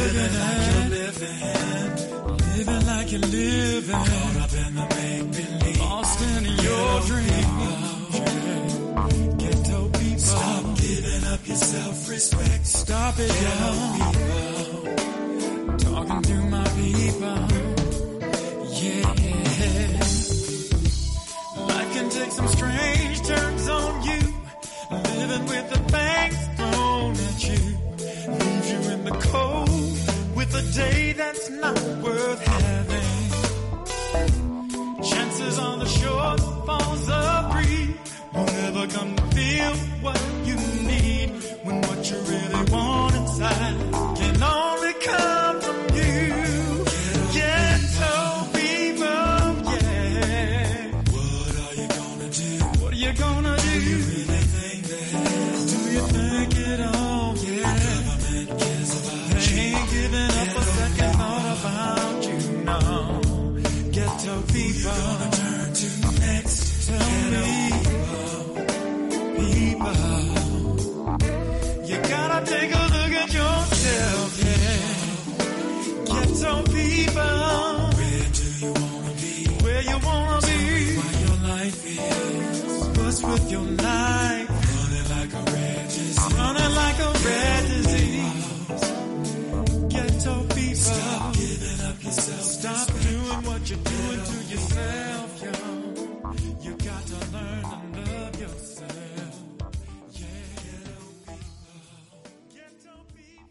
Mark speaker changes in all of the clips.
Speaker 1: living like you're living. Living like you're living. Caught up in the make believe. Lost in Get your dream. Ghetto people. Stop giving up your self respect. Stop it, y'all. Talking to my people. Yeah. Life can take some strange turns on you. Living with the family. a day that's not worth having. Chances on the shortfalls of greed won't come to feel what you need when what you really want.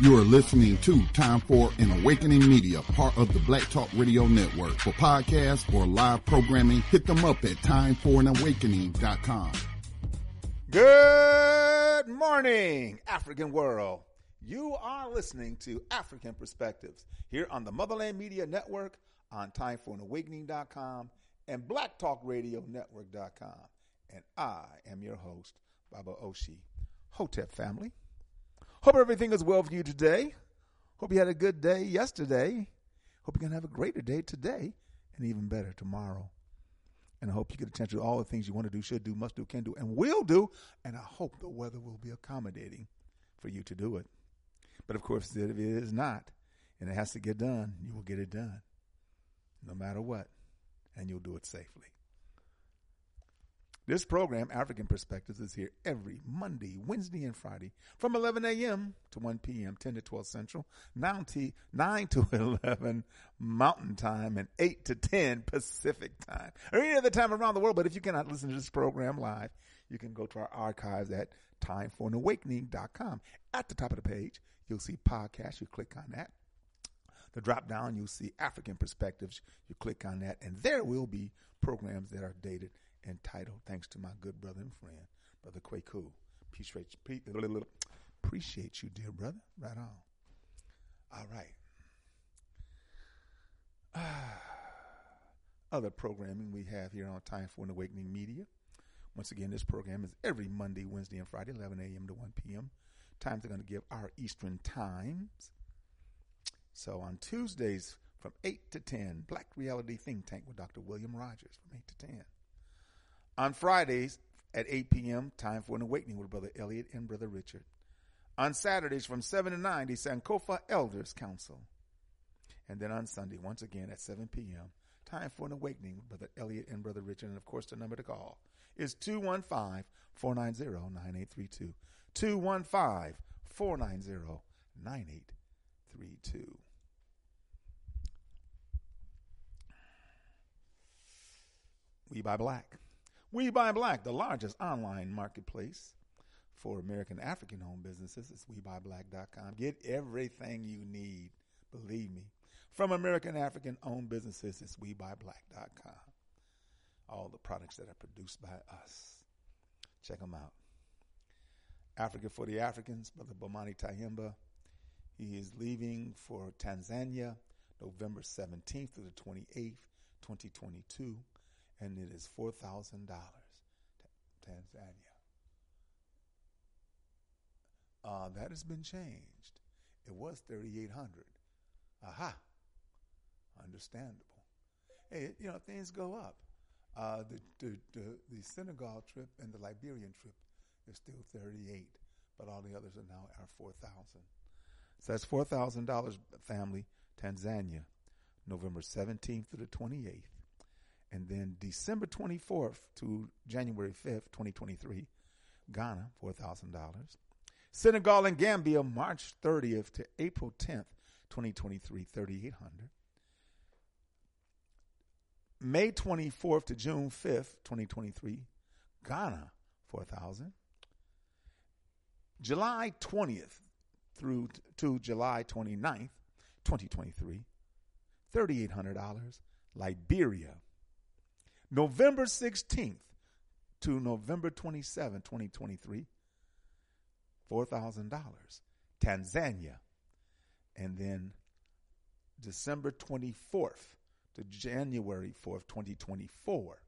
Speaker 2: You are listening to Time for an Awakening Media, part of the Black Talk Radio Network. For podcasts or live programming, hit them up at timeforanawakening.com.
Speaker 3: Good morning, African world. You are listening to Afrikan Perspectives here on the Motherland Media Network, on timeforanawakening.com, and blacktalkradionetwork.com. And I am your host, Baba Oshi. Hotep family. Hope everything is well for you today. Hope you had a good day yesterday. Hope you're going to have a greater day today and even better tomorrow. And I hope you get a chance to do all the things you want to do, should do, must do, can do, and will do. And I hope the weather will be accommodating for you to do it. But of course, if it is not, and it has to get done, you will get it done no matter what, and you'll do it safely. This program, Afrikan Perspectives, is here every Monday, Wednesday, and Friday from 11 a.m. to 1 p.m., 10 to 12 Central, 9 to, 9 to 11 Mountain Time, and 8 to 10 Pacific Time, or any other time around the world. But if you cannot listen to this program live, you can go to our archives at timeforanawakening.com. At the top of the page, you'll see podcast. You click on that. The drop down, you'll see Afrikan Perspectives. You click on that, and there will be programs that are dated entitled, thanks to my good brother and friend, Brother Kwaku. Appreciate, appreciate you, dear brother. Right on. All right. Ah, other programming we have here on Time for an Awakening Media. Once again, this program is every Monday, Wednesday, and Friday, 11 a.m. to 1 p.m. Times are going to give our Eastern times. So on Tuesdays from 8 to 10, Black Reality Think Tank with Dr. William Rogers from 8 to 10. On Fridays at 8 p.m., Time for an Awakening with Brother Elliot and Brother Richard. On Saturdays from 7 to 9, the Sankofa Elders Council. And then on Sunday, once again at 7 p.m., Time for an Awakening with Brother Elliot and Brother Richard. And of course, the number to call is 215 490 9832. 215 490 9832. We buy black. We Buy Black, the largest online marketplace for American African owned businesses. It's WeBuyBlack.com. Get everything you need, believe me. From American African owned businesses, it's WeBuyBlack.com. All the products that are produced by us. Check them out. Africa for the Africans, Brother Bomani Tyehimba. He is leaving for Tanzania November 17th to the 28th, 2022 and it is four thousand dollars, to Tanzania. Uh, that has been changed. It was thirty eight hundred. Aha, understandable. Hey, you know things go up. Uh, the, the, the the Senegal trip and the Liberian trip is still thirty eight, but all the others are now are four thousand. So that's four thousand dollars, family. Tanzania, November seventeenth to the twenty eighth. And then December 24th to January 5th, 2023, Ghana, $4,000. Senegal and Gambia, March 30th to April 10th, 2023, 3800 May 24th to June 5th, 2023, Ghana, 4000 July 20th through to July 29th, 2023, $3,800. Liberia, November 16th to November 27, 2023, $4,000. Tanzania. And then December 24th to January 4th, 2024,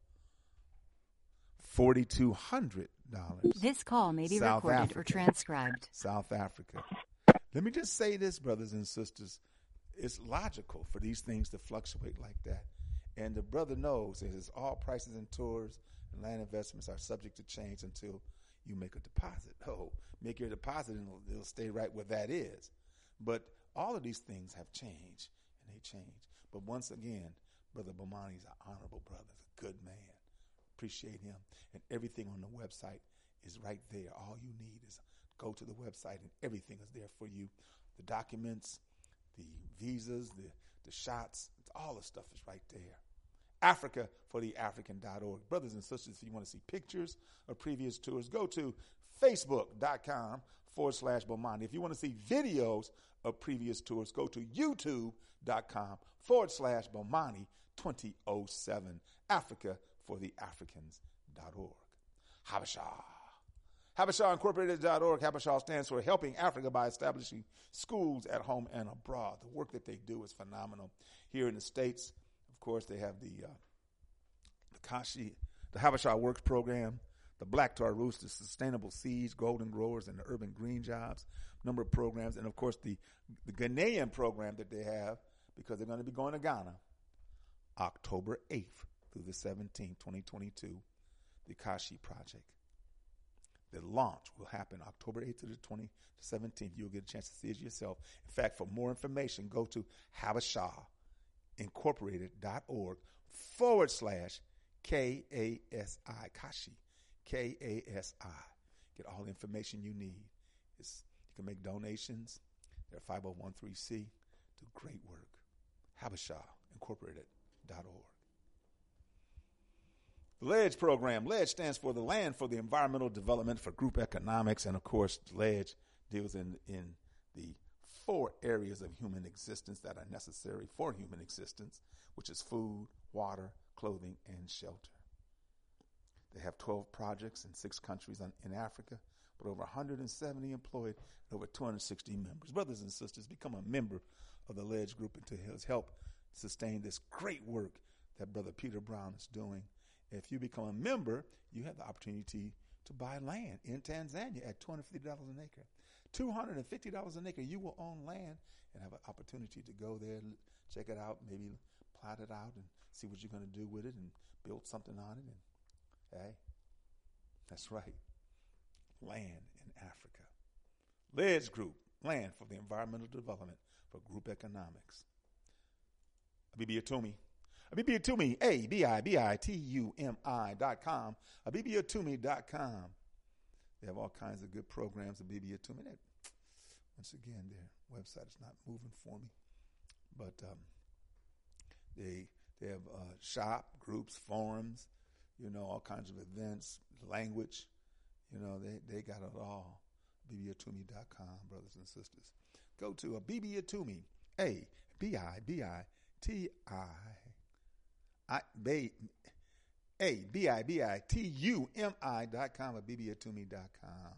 Speaker 3: $4,200.
Speaker 4: This call may be
Speaker 3: South
Speaker 4: recorded
Speaker 3: Africa.
Speaker 4: or transcribed.
Speaker 3: South Africa. Let me just say this, brothers and sisters. It's logical for these things to fluctuate like that. And the brother knows that it's all prices and tours and land investments are subject to change until you make a deposit. Oh, make your deposit and it'll, it'll stay right where that is. But all of these things have changed and they change. But once again, Brother Bomani is an honorable brother, a good man. Appreciate him. And everything on the website is right there. All you need is go to the website and everything is there for you. The documents, the visas, the, the shots, all the stuff is right there. Africa for the African.org. Brothers and sisters, if you want to see pictures of previous tours, go to facebook.com forward slash Bomani. If you want to see videos of previous tours, go to youtube.com forward slash Bomani 2007. Africa for the Africans.org. Habesha. HabeshaIncorporated.org. Habesha stands for Helping Africa by establishing schools at home and abroad. The work that they do is phenomenal. Here in the States, of course, they have the, uh, the Kashi, the Habesha Works Program, the Black Tar Roots, the Sustainable Seeds, Golden Growers, and the Urban Green Jobs, number of programs, and of course the, the Ghanaian program that they have because they're going to be going to Ghana October 8th through the 17th, 2022, the Kashi Project. The launch will happen October 8th to the 20 to 17th. You'll get a chance to see it yourself. In fact, for more information, go to habeshaincorporated.org forward slash K A S I Kashi. K A S I. Get all the information you need. It's, you can make donations. They're 5013C. Do great work. HabeshaIncorporated.org. The LEDGE program. LEDGE stands for the Land for the Environmental Development for Group Economics. And of course, LEDGE deals in, in the four areas of human existence that are necessary for human existence, which is food, water, clothing, and shelter. They have 12 projects in six countries on, in Africa, but over 170 employed and over 260 members. Brothers and sisters, become a member of the LEDGE group and to help sustain this great work that Brother Peter Brown is doing. If you become a member, you have the opportunity to buy land in Tanzania at $250 an acre. $250 an acre, you will own land and have an opportunity to go there, check it out, maybe plot it out and see what you're going to do with it and build something on it. And hey, that's right, land in Africa. LEDGE Group, Land for the Environmental Development for Group Economics. Abibi Atumi. Abibi Atumi, A B I B I T U M I dot com. Abibiatumi dot com. They have all kinds of good programs. Abibi Atumi. That, once again, their website is not moving for me, but um, they they have uh, shop groups, forums, you know, all kinds of events, language. You know, they they got it all. Abibiatumi.com, brothers and sisters. Go to Abibiatumi, A B I B I T I I B A B I B I T U M I dot com or BBAtumi dot com.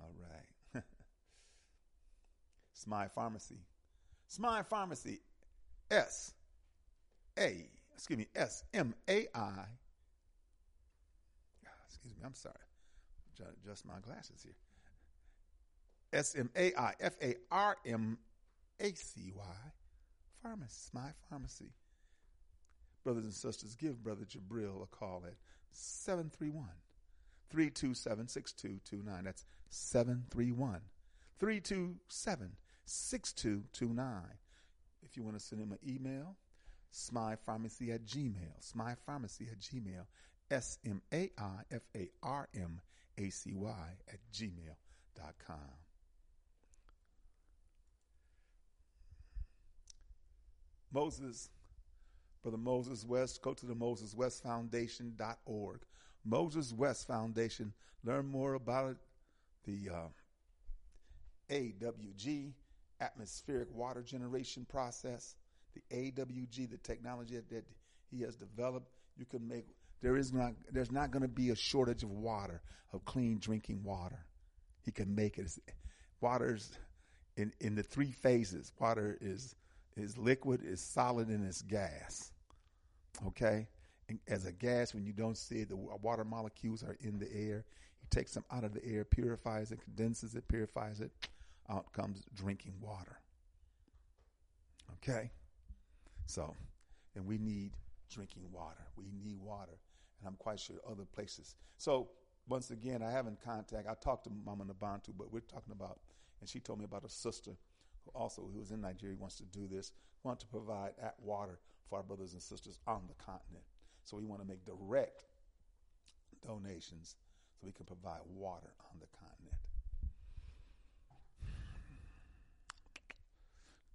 Speaker 3: All right. Smile Pharmacy. Smile Pharmacy. S A excuse me S M A I. Ah, excuse me, I'm sorry. Adjust my glasses here. S M A I F A R M A C Y. Pharmacy, my pharmacy. Brothers and sisters, give Brother Jabril a call at 731 327 6229. That's 731 327 6229. If you want to send him an email, smaifarmacy at gmail, smaifarmacy at gmail, S M A I F A R M A C Y at gmail.com. Moses, Brother Moses West, go to the Moses West Foundation.org. Moses West Foundation, learn more about it. The uh, AWG, atmospheric water generation process, the AWG, the technology that he has developed. You can make there is not there's not going to be a shortage of water, of clean drinking water. He can make it. Water's in in the three phases. Water is is liquid, is solid, and is gas. Okay? And as a gas, when you don't see it, the water molecules are in the air. He takes them out of the air, purifies it, condenses it, purifies it. Out comes drinking water. Okay? So, and we need drinking water. We need water. And I'm quite sure other places. So, once again, I haven't contact. I talked to Mama Nabantu, but we're talking about, and she told me about a sister who also who is in Nigeria wants to do this. Want to provide at water for our brothers and sisters on the continent. So we want to make direct donations so we can provide water on the continent.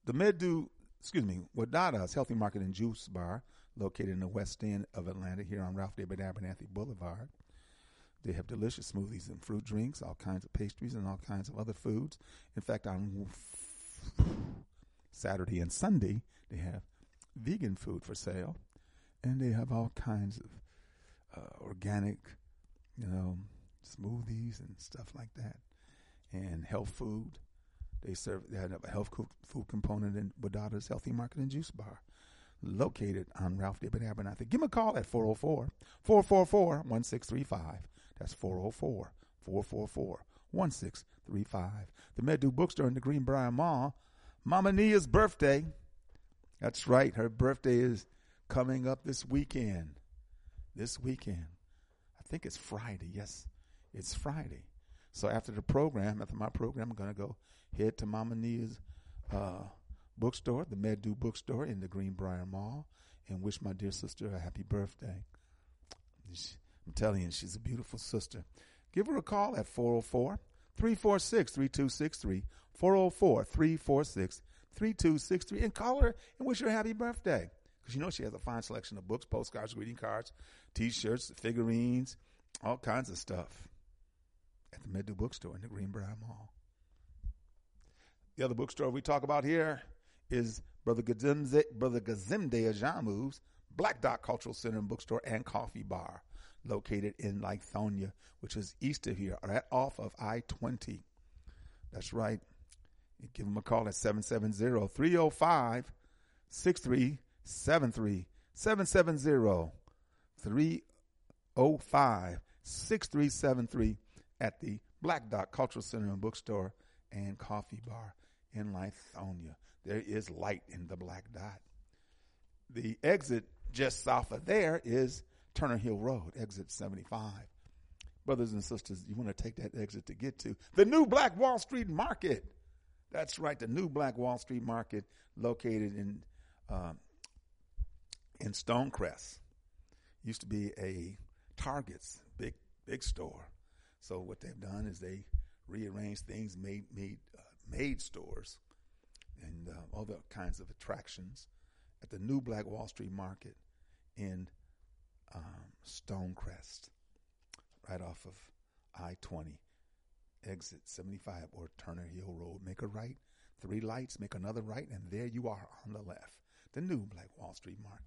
Speaker 3: The Medu, excuse me, Wadada's Healthy Market and Juice Bar, located in the west end of Atlanta here on Ralph David Abernathy Boulevard. They have delicious smoothies and fruit drinks, all kinds of pastries, and all kinds of other foods. In fact, on Saturday and Sunday, they have vegan food for sale, and they have all kinds of uh, organic, you know, smoothies and stuff like that, and health food. They serve they have a health food component in Wadada's Healthy Market and Juice Bar, located on Ralph David Abernathy. Give them a call at 404 444 1635. That's 404 444 1635. The Medu Bookstore in the Greenbriar Mall. Mama Nia's birthday. That's right. Her birthday is coming up this weekend. This weekend. I think it's Friday. Yes, it's Friday. So after the program, after my program, I'm going to go head to Mama Nia's uh, bookstore, the Medu Bookstore in the Greenbriar Mall, and wish my dear sister a happy birthday. I'm telling you, she's a beautiful sister. Give her a call at 404 346 3263. 404 346 3263. And call her and wish her a happy birthday. Because you know she has a fine selection of books, postcards, greeting cards, t shirts, figurines, all kinds of stuff at the Medu Bookstore in the Greenbriar Mall. The other bookstore we talk about here is Brother Gazimde, Brother Gazimde Ajamu's Black Dot Cultural Center and Bookstore and Coffee Bar, located in Lithonia, which is east of here, right off of I 20. That's right. Give them a call at 770 305 6373. 770 305 6373 at the Black Dot Cultural Center and Bookstore and Coffee Bar in Lithonia. There is light in the Black Dot. The exit just south of there is Turner Hill Road, exit 75. Brothers and sisters, you want to take that exit to get to the new Black Wall Street Market. That's right, the new Black Wall Street Market located in um, in Stonecrest. Used to be a Target's big big store. So what they've done is they rearranged things, made made uh, made stores, and uh, other kinds of attractions at the new Black Wall Street Market in um, Stonecrest, right off of I 20, exit 75 or Turner Hill Road. Make a right, three lights, make another right, and there you are on the left. The new Black Wall Street Market.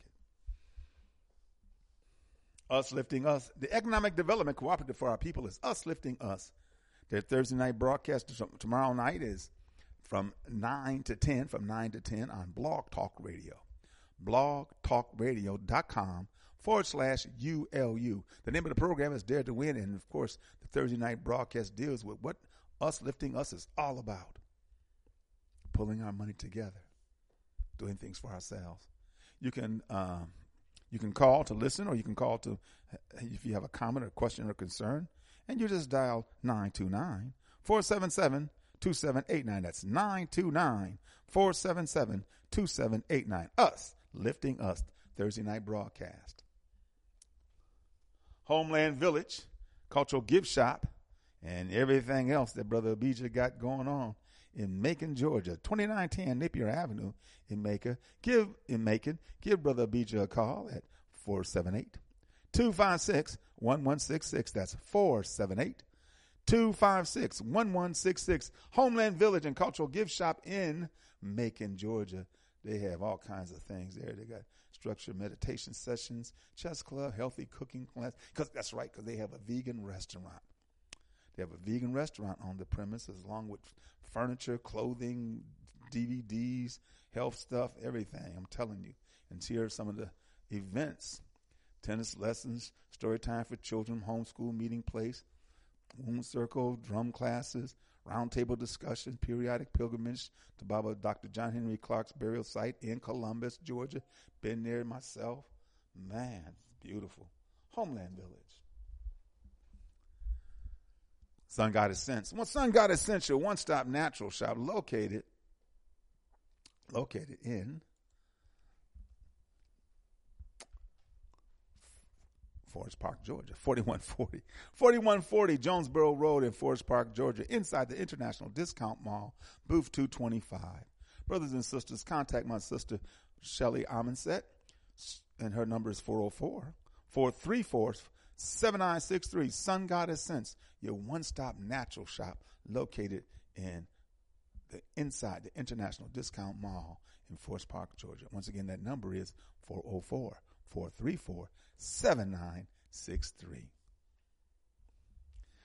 Speaker 3: Us lifting us. The economic development cooperative for our people is us lifting us. Their Thursday night broadcast tomorrow night is from 9 to 10, from 9 to 10 on Blog Talk Radio. blogtalkradio.com forward slash ULU. The name of the program is Dare to Win, and of course, the Thursday night broadcast deals with what us lifting us is all about pulling our money together, doing things for ourselves. You can um, you can call to listen, or you can call to if you have a comment or question or concern, and you just dial 929 477 2789. That's 929 477 2789. Us lifting us Thursday night broadcast. Homeland Village, Cultural Gift Shop, and everything else that Brother Abijah got going on in Macon, Georgia, 2910 Napier Avenue in Macon. Give in Macon, give Brother Abijah a call at 478 256 1166. That's 478 256 1166. Homeland Village and Cultural Gift Shop in Macon, Georgia. They have all kinds of things there. They got structured meditation sessions, chess club, healthy cooking class. Because that's right, because they have a vegan restaurant. They have a vegan restaurant on the premises, along with furniture, clothing, DVDs, health stuff, everything. I'm telling you. And here are some of the events: tennis lessons, story time for children, homeschool meeting place, wound circle, drum classes, roundtable discussion, periodic pilgrimage to Baba Dr. John Henrik Clarke's burial site in Columbus, Georgia. Been there myself. Man, beautiful. Homeland Village. Sun God Essential. Well, Sun God Essential, one stop natural shop located located in Forest Park, Georgia, 4140. 4140 Jonesboro Road in Forest Park, Georgia, inside the International Discount Mall, booth 225. Brothers and sisters, contact my sister Shelly Amonset, and her number is 404 434 7963. Sun Goddess Sense, your one stop natural shop located in the inside the International Discount Mall in Forest Park, Georgia. Once again, that number is 404 434 7963.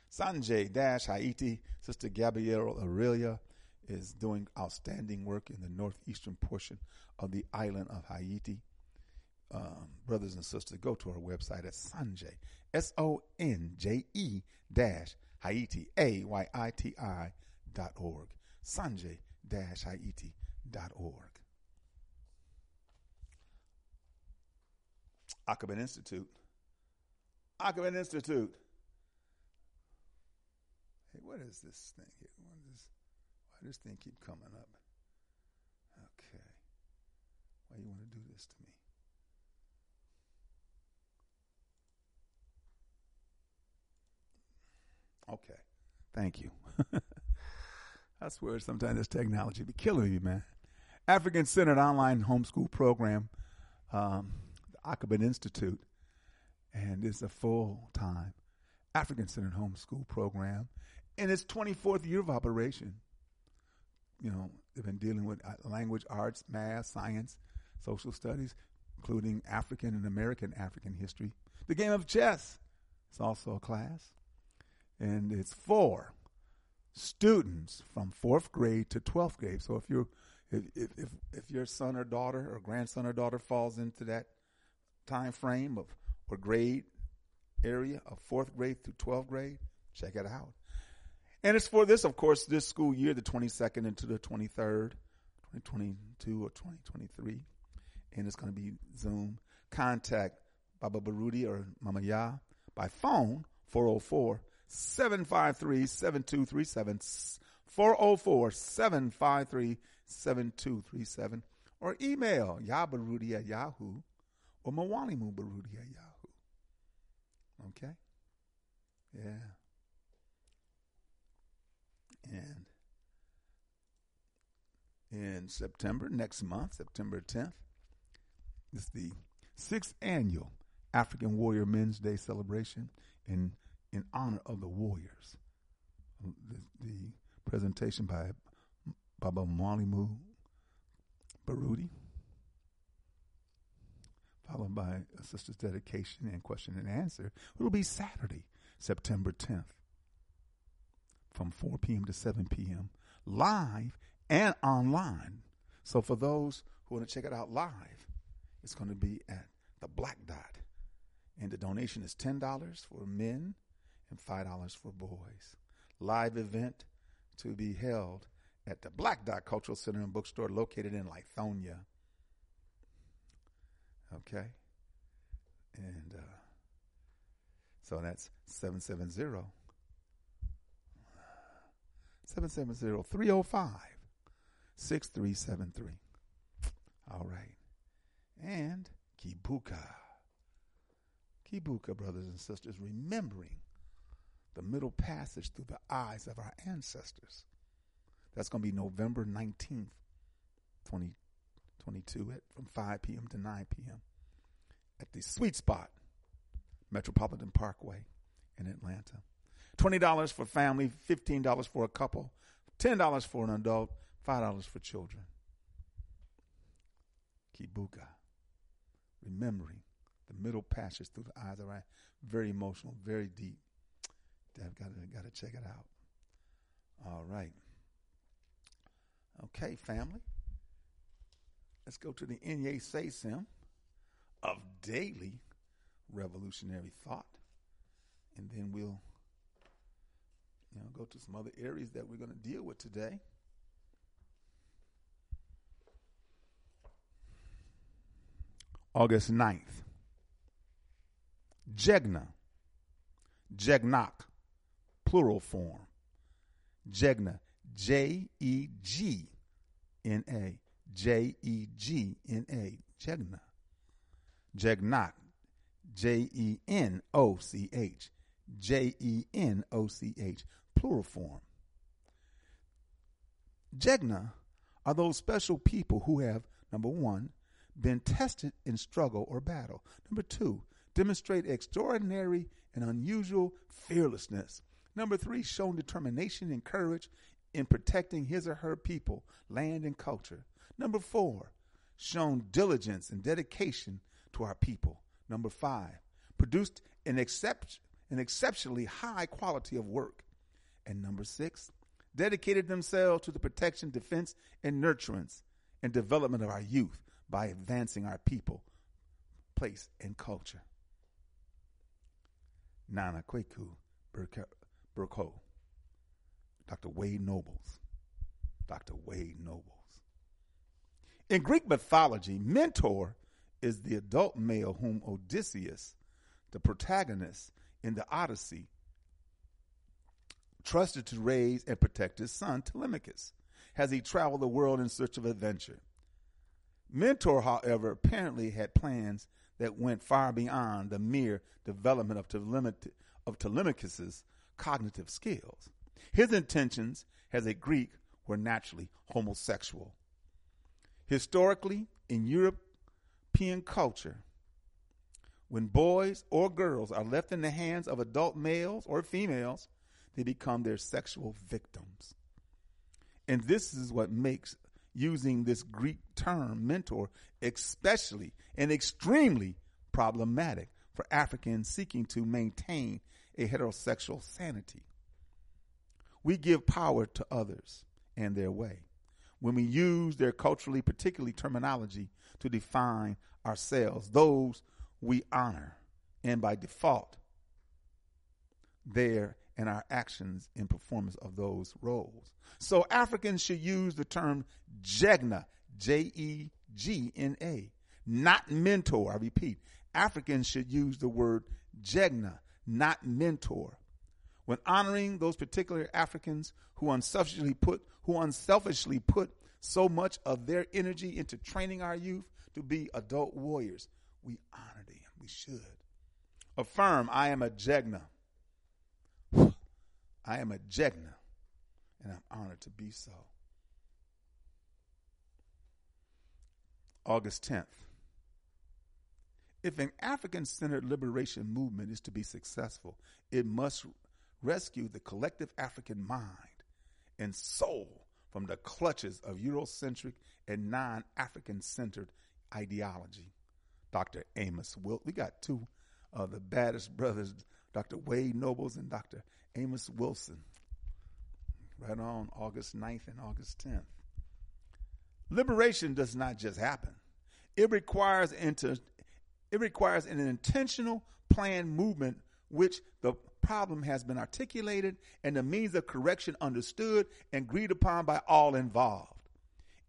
Speaker 3: Sonje Dash Haiti, Sister Gabrielle Aurelia is doing outstanding work in the northeastern portion of the island of Haiti. Um, brothers and sisters, go to our website at Sonje, S O N J E dash Haiti, A Y I T I dot org. Sonje dash Haiti dot org. Akoben Institute. Akoben Institute. Hey, what is this thing here? What is, why does this thing keep coming up? Okay. Why you want to do this to me? Okay. Thank you. I swear sometimes this technology be killing you, man. African Centered Online Homeschool Program, um, the Akoben Institute, and it's a full time African Centered Homeschool Program in its 24th year of operation. You know, they've been dealing with uh, language, arts, math, science, social studies, including African and American African history. The game of chess is also a class and it's for students from fourth grade to 12th grade. So if you're if, if, if your son or daughter or grandson or daughter falls into that time frame of or grade area of fourth grade through 12th grade, check it out. And it's for this, of course, this school year, the 22nd into the 23rd, 2022 or 2023. And it's going to be Zoom. Contact Baba Baruti or Mama Ya by phone, 404 753 7237. 404 753 7237. Or email yabarudi at yahoo or mawalimu barudi at yahoo. Okay? Yeah. And in September, next month, September 10th, is the sixth annual African Warrior Men's Day celebration in in honor of the warriors. The, the presentation by Baba Mwalimu Baruti, followed by a sister's dedication and question and answer. It will be Saturday, September 10th, from 4 p.m. to 7 p.m., live and online. So for those who want to check it out live, it's going to be at the Black Dot. And the donation is $10 for men and $5 for boys. Live event to be held at the Black Dot Cultural Center and Bookstore located in Lithonia. Okay? And uh, so that's 770 770 305 6373. All right. And Kumbuka. Kumbuka, brothers and sisters, remembering the middle passage through the eyes of our ancestors. That's going to be November 19th, 2022, at, from 5 p.m. to 9 p.m. at the Sweet Spot, Metropolitan Parkway in Atlanta. $20 for family, $15 for a couple, $10 for an adult, $5 for children. Kumbuka, remembering the middle passage through the eyes of our very emotional, very deep. I've got to got to check it out. All right. Okay, family. Let's go to the Inye Say Sim of daily revolutionary thought. And then we'll you know go to some other areas that we're going to deal with today. August 9th. Jegna. Jegnoch plural form. Jegna, J E G N A, J E G N A, Jegna. Jegnoch, J E N O C H, J E N O C H, plural form. Jegna are those special people who have, number one, been tested in struggle or battle. Number two, demonstrate extraordinary and unusual fearlessness. Number three, shown determination and courage in protecting his or her people, land, and culture. Number four, shown diligence and dedication to our people. Number five, produced an, excep- an exceptionally high quality of work. And number six, dedicated themselves to the protection, defense, and nurturance and development of our youth by advancing our people, place, and culture. Nana Kweku Berko, Dr. Wade Nobles. Dr. Wade Nobles. In Greek mythology, Mentor is the adult male whom Odysseus, the protagonist in the Odyssey, trusted to raise and protect his son Telemachus as he traveled the world in search of adventure. Mentor, however, apparently had plans that went far beyond the mere development of, of Telemachus's cognitive skills. His intentions as a Greek were naturally homosexual. Historically, in European culture, when boys or girls are left in the hands of adult males or females, they become their sexual victims. And this is what makes using this Greek term mentor especially and extremely problematic for Africans seeking to maintain a heterosexual sanity. We give power to others and their way when we use their culturally particularly terminology to define ourselves, those we honor, and by default, their and our actions in performance of those roles. So Africans should use the term Jegna, J E G N A, not mentor. I repeat, Africans should use the word Jegna, not mentor. When honoring those particular Africans who unselfishly put who unselfishly put so much of their energy into training our youth to be adult warriors, we honor them. We should. Affirm, I am a Jegna. I am a Jegna, and I'm honored to be so. August 10th. If an African centered liberation movement is to be successful, it must rescue the collective African mind and soul from the clutches of Eurocentric and non African centered ideology. Dr. Amos Wilson. We got two of the baddest brothers, Dr. Wade Nobles and Dr. Amos Wilson, right on August 9th and August 10th. Liberation does not just happen. It requires into it requires an intentional planned movement which the problem has been articulated and the means of correction understood and agreed upon by all involved.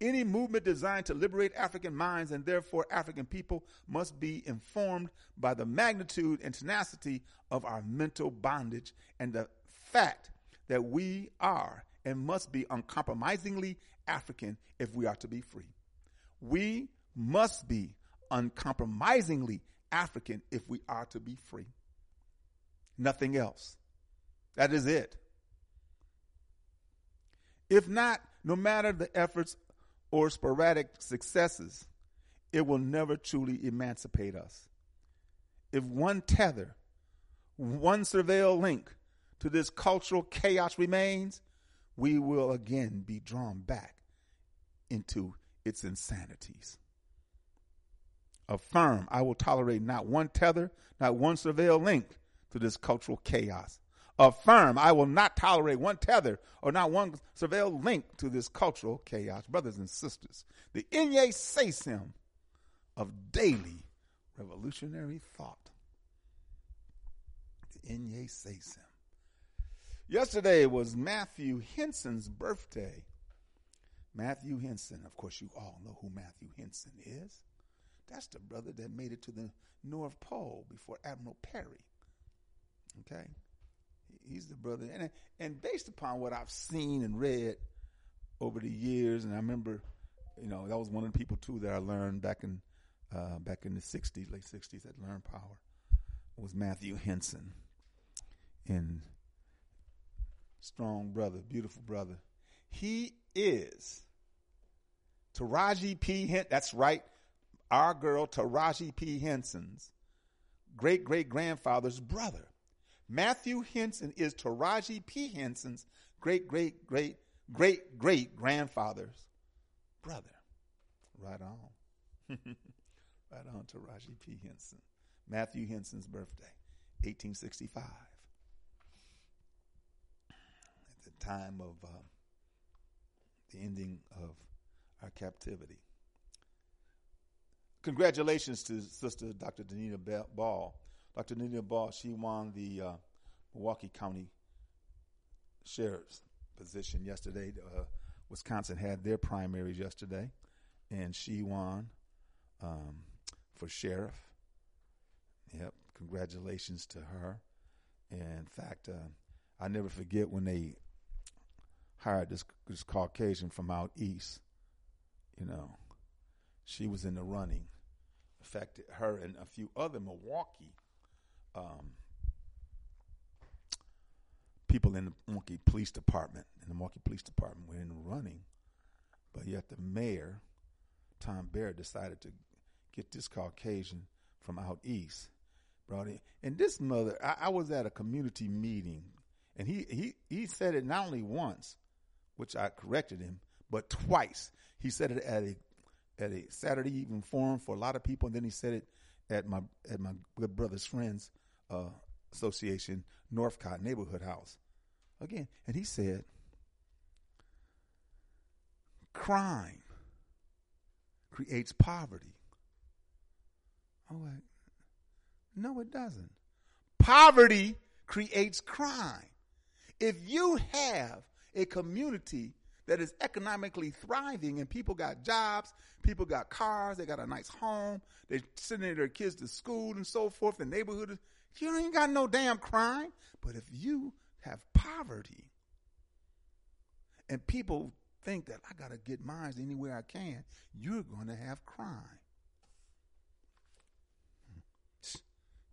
Speaker 3: Any movement designed to liberate African minds and therefore African people must be informed by the magnitude and tenacity of our mental bondage and the fact that we are and must be uncompromisingly African if we are to be free. We must be uncompromisingly African if we are to be free. Nothing else. That is it. If not, no matter the efforts or sporadic successes, it will never truly emancipate us. If one tether, one surveil link to this cultural chaos remains, we will again be drawn back into its insanities. Affirm, I will tolerate not one tether, not one surveil link to this cultural chaos. Affirm, I will not tolerate one tether or not one surveil link to this cultural chaos. Brothers and sisters, the Inye Sesim of daily revolutionary thought. The Inye Sesim. Yesterday was Matthew Henson's birthday. Matthew Henson, of course, you all know who Matthew Henson is. That's the brother that made it to the North Pole before Admiral Peary. Okay? He's the brother. And, and based upon what I've seen and read over the years, and I remember, you know, that was one of the people too that I learned back in uh, back in the 60s, late 60s that learned Power, was Matthew Henson. And strong brother, beautiful brother. He is Taraji P. Henson, that's right, our girl Taraji P. Henson's great great grandfather's brother. Matthew Henson is Taraji P. Henson's great great great great great grandfather's brother. Right on. right on, Taraji P. Henson. Matthew Henson's birthday, 1865. At the time of uh, the ending of our captivity. Congratulations to Sister Dr. Denita Ball. Dr. Denita Ball, she won the uh, Milwaukee County Sheriff's position yesterday. Uh, Wisconsin had their primaries yesterday, and she won um, for sheriff. Yep, congratulations to her. And in fact, uh, I never forget when they hired this, this Caucasian from out east. You know, she was in the running. In fact, her and a few other Milwaukee um, people in the Milwaukee Police Department, in the Milwaukee Police Department, were in running. But yet the mayor, Tom Barrett, decided to get this Caucasian from out east, brought in. And this mother, I, I was at a community meeting, and he, he, he said it not only once, which I corrected him, but twice. He said it at a at a Saturday evening forum for a lot of people, and then he said it at my at my good brother's friends uh, association, Northcott Neighborhood House. Again, and he said, crime creates poverty. Like, no, it doesn't. Poverty creates crime. If you have a community that is economically thriving and people got jobs, people got cars, they got a nice home, they're sending their kids to school and so forth, the neighborhood, you ain't got no damn crime. But if you have poverty and people think that I got to get mine anywhere I can, you're going to have crime.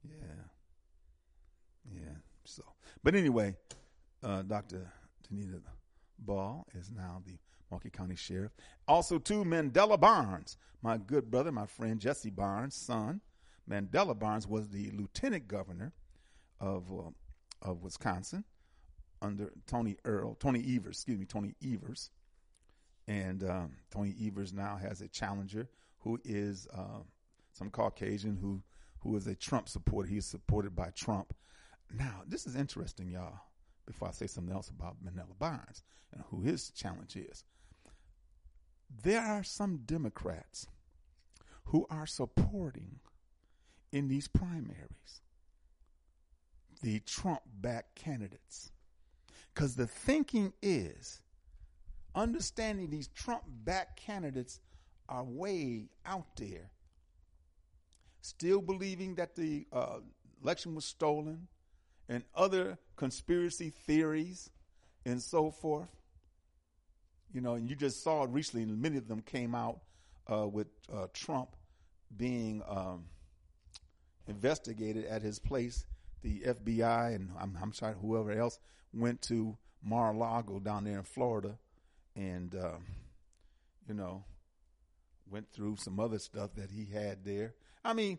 Speaker 3: Yeah. Yeah. So, but anyway, uh, Dr. Denita Ball is now the Milwaukee County Sheriff. Also, too, Mandela Barnes, my good brother, my friend Jesse Barnes' son. Mandela Barnes was the lieutenant governor of uh, of Wisconsin under Tony Earl, Tony Evers, excuse me, Tony Evers, and um, Tony Evers now has a challenger who is uh, some Caucasian who who is a Trump supporter. He is supported by Trump. Now, this is interesting, y'all. Before I say something else about Mandela Barnes and who his challenge is, there are some Democrats who are supporting in these primaries the Trump backed candidates. Because the thinking is understanding these Trump backed candidates are way out there, still believing that the uh, election was stolen and other conspiracy theories and so forth. You know, and you just saw it recently, many of them came out uh, with uh, Trump being um, investigated at his place. The FBI and I'm, I'm sorry, whoever else went to Mar-a-Lago down there in Florida, and uh, you know, went through some other stuff that he had there. I mean,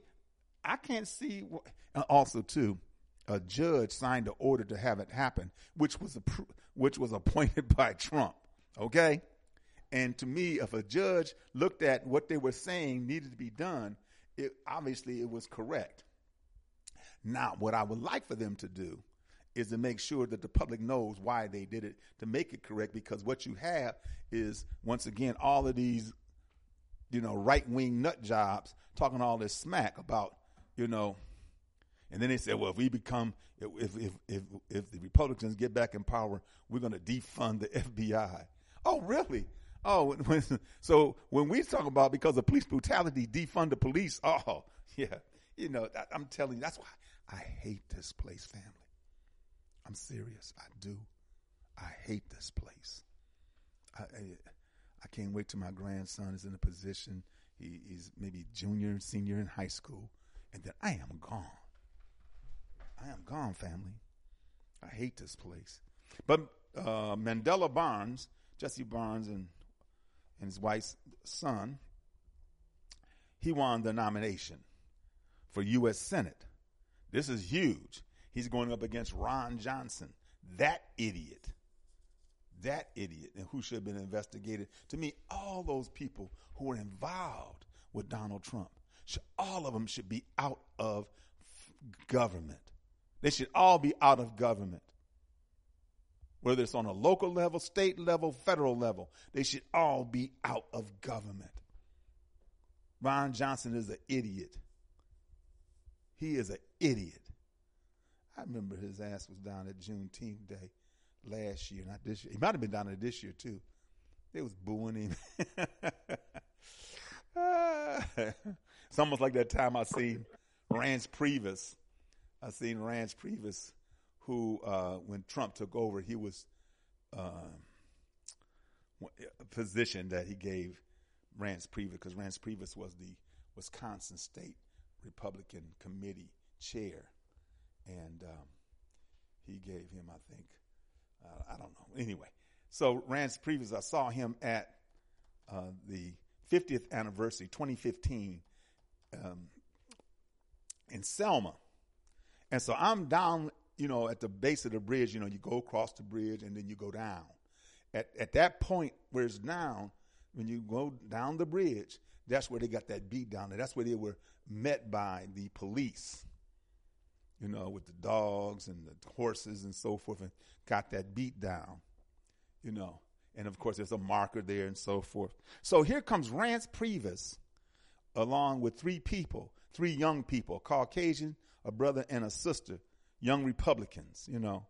Speaker 3: I can't see. Also, too, a judge signed an order to have it happen, which was which was appointed by Trump. Okay, and to me, if a judge looked at what they were saying needed to be done, it obviously it was correct. Now, what I would like for them to do is to make sure that the public knows why they did it to make it correct because what you have is once again all of these you know right wing nut jobs talking all this smack about you know and then they said well if we become if if if if the republicans get back in power we're going to defund the FBI oh really oh when, so when we talk about because of police brutality defund the police oh yeah you know I'm telling you that's why I hate this place family I'm serious. I do. I hate this place. I, I, I can't wait till my grandson is in a position. He, he's maybe junior, senior in high school, and then I am gone. I am gone, family. I hate this place. But uh, Mandela Barnes, Jesse Barnes, and and his wife's son, he won the nomination for U.S. Senate. This is huge. He's going up against Ron Johnson, that idiot. That idiot, and who should have been investigated. To me, all those people who were involved with Donald Trump, should, all of them should be out of government. They should all be out of government. Whether it's on a local level, state level, federal level, they should all be out of government. Ron Johnson is an idiot. He is an idiot. I remember his ass was down at Juneteenth Day last year, not this year. He might have been down there this year too. They was booing him. it's almost like that time I seen Reince Priebus. I seen Reince Priebus, who uh, when Trump took over, he was uh, position that he gave Rance Priebus because Rance Priebus was the Wisconsin State Republican Committee chair, and um, he gave him, I think, uh, I don't know. Anyway, so Rance Priebus, I saw him at uh, the 50th anniversary, 2015, um, in Selma, and so I'm down, you know, at the base of the bridge. You know, you go across the bridge and then you go down. At at that point where it's down, when you go down the bridge, that's where they got that beat down there. That's where they were met by the police, you know, with the dogs and the horses and so forth, and got that beat down, you know. And of course, there's a marker there and so forth. So here comes Rance Priebus, along with three people, three young people, Caucasian, a brother, and a sister, young Republicans, you know.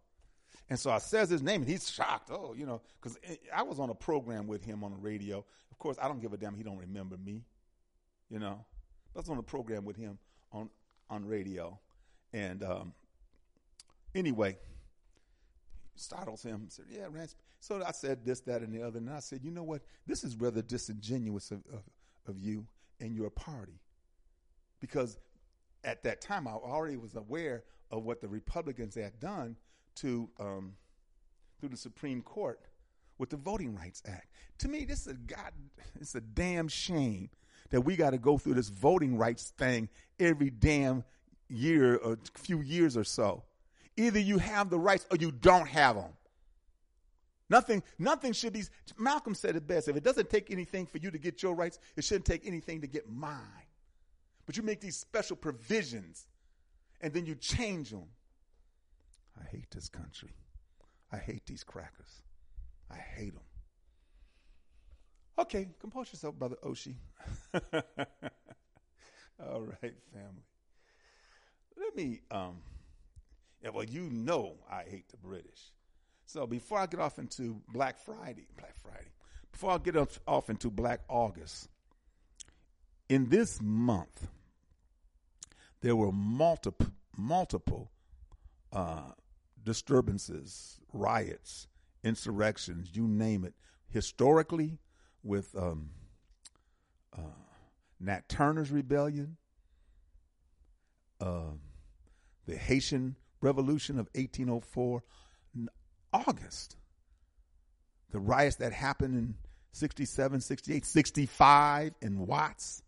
Speaker 3: And so I says his name, and he's shocked. Oh, you know, because I was on a program with him on the radio. Of course, I don't give a damn. He don't remember me, you know. I was on a program with him on on radio, and um, anyway, startles him. Said, "Yeah, Rance." So I said this, that, and the other, and I said, "You know what? This is rather disingenuous of of, of you and your party, because at that time I already was aware of what the Republicans had done to um, through the Supreme Court with the Voting Rights Act. To me, this is a god. It's a damn shame that we got to go through this voting rights thing every damn year or few years or so. Either you have the rights or you don't have them. Nothing, nothing should be. Malcolm said it best. If it doesn't take anything for you to get your rights, it shouldn't take anything to get mine. But you make these special provisions and then you change them. I hate this country. I hate these crackers. I hate them. Okay, compose yourself, Brother Oshi. All right, family. Let me, um, yeah, well, you know I hate the British. So before I get off into Black Friday, Black Friday, before I get off, off into Black August, in this month, there were multiple, multiple uh, disturbances, riots, insurrections, you name it, historically with um, uh, Nat Turner's rebellion, uh, the Haitian Revolution of 1804, August, the riots that happened in 67, 68, 65 in Watts.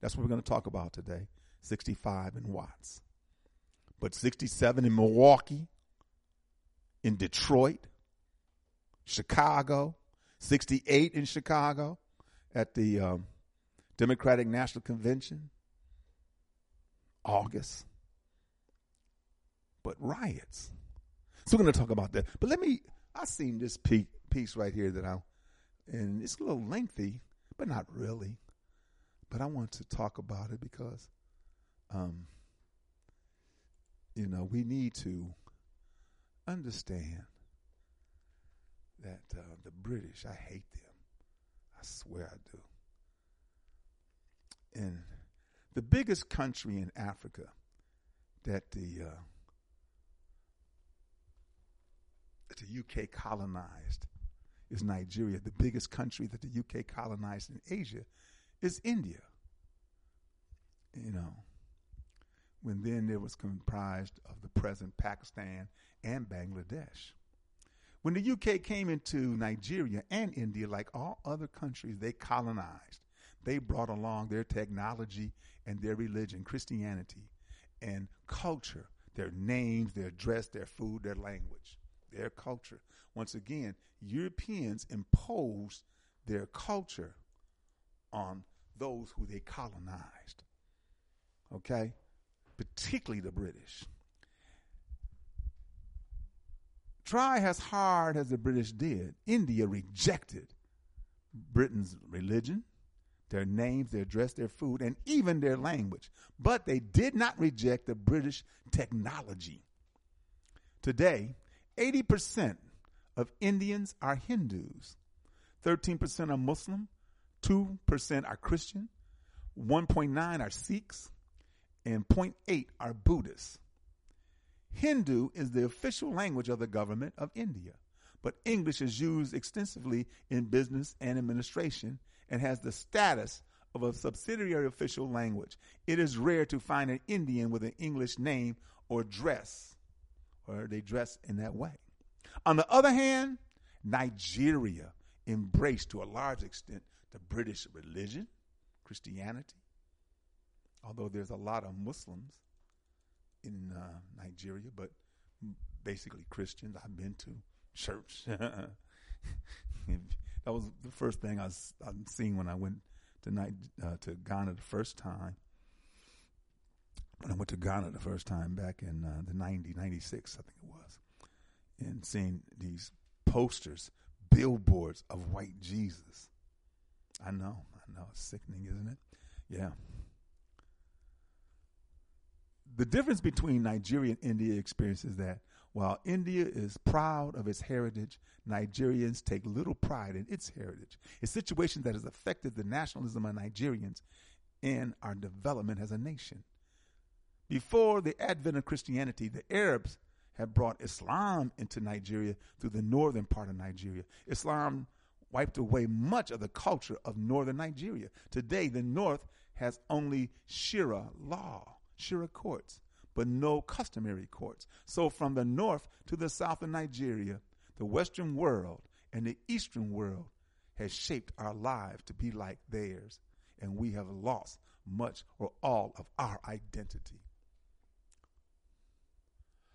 Speaker 3: That's what we're going to talk about today 65 in Watts. But 67 in Milwaukee, in Detroit, Chicago, 68 in Chicago at the um, Democratic National Convention, August. But riots. So we're going to talk about that. But let me, I seen this piece right here that I'm, and it's a little lengthy, but not really. But I want to talk about it because, um, you know, we need to understand that uh, the British, I hate them. I swear I do. And the biggest country in Africa that the uh, that the UK colonized is Nigeria. The biggest country that the UK colonized in Asia is India. You know, when then it was comprised of the present Pakistan and Bangladesh. When the UK came into Nigeria and India, like all other countries, they colonized. They brought along their technology and their religion, Christianity, and culture, their names, their dress, their food, their language, their culture. Once again, Europeans imposed their culture on those who they colonized. Okay? Particularly the British. Try as hard as the British did, India rejected Britain's religion, their names, their dress, their food, and even their language. But they did not reject the British technology. Today, 80% of Indians are Hindus, 13% are Muslim, 2% are Christian, 1.9 are Sikhs, and 0.8 are Buddhists. Hindu is the official language of the government of India, but English is used extensively in business and administration and has the status of a subsidiary official language. It is rare to find an Indian with an English name or dress, or they dress in that way. On the other hand, Nigeria embraced to a large extent the British religion, Christianity, although there's a lot of Muslims in uh, Nigeria, but basically Christians. I've been to church. that was the first thing I was I seen when I went to night uh, to Ghana the first time. When I went to Ghana the first time back in uh, the 90, 96, I think it was, and seeing these posters, billboards of white Jesus. I know, I know, it's sickening, isn't it? Yeah. The difference between Nigeria and India experience is that while India is proud of its heritage, Nigerians take little pride in its heritage. A situation that has affected the nationalism of Nigerians and our development as a nation. Before the advent of Christianity, the Arabs had brought Islam into Nigeria through the northern part of Nigeria. Islam wiped away much of the culture of northern Nigeria. Today, the north has only Sharia law, Sharia courts, but no customary courts. So, from the north to the south of Nigeria, the Western world and the Eastern world has shaped our lives to be like theirs, and we have lost much or all of our identity.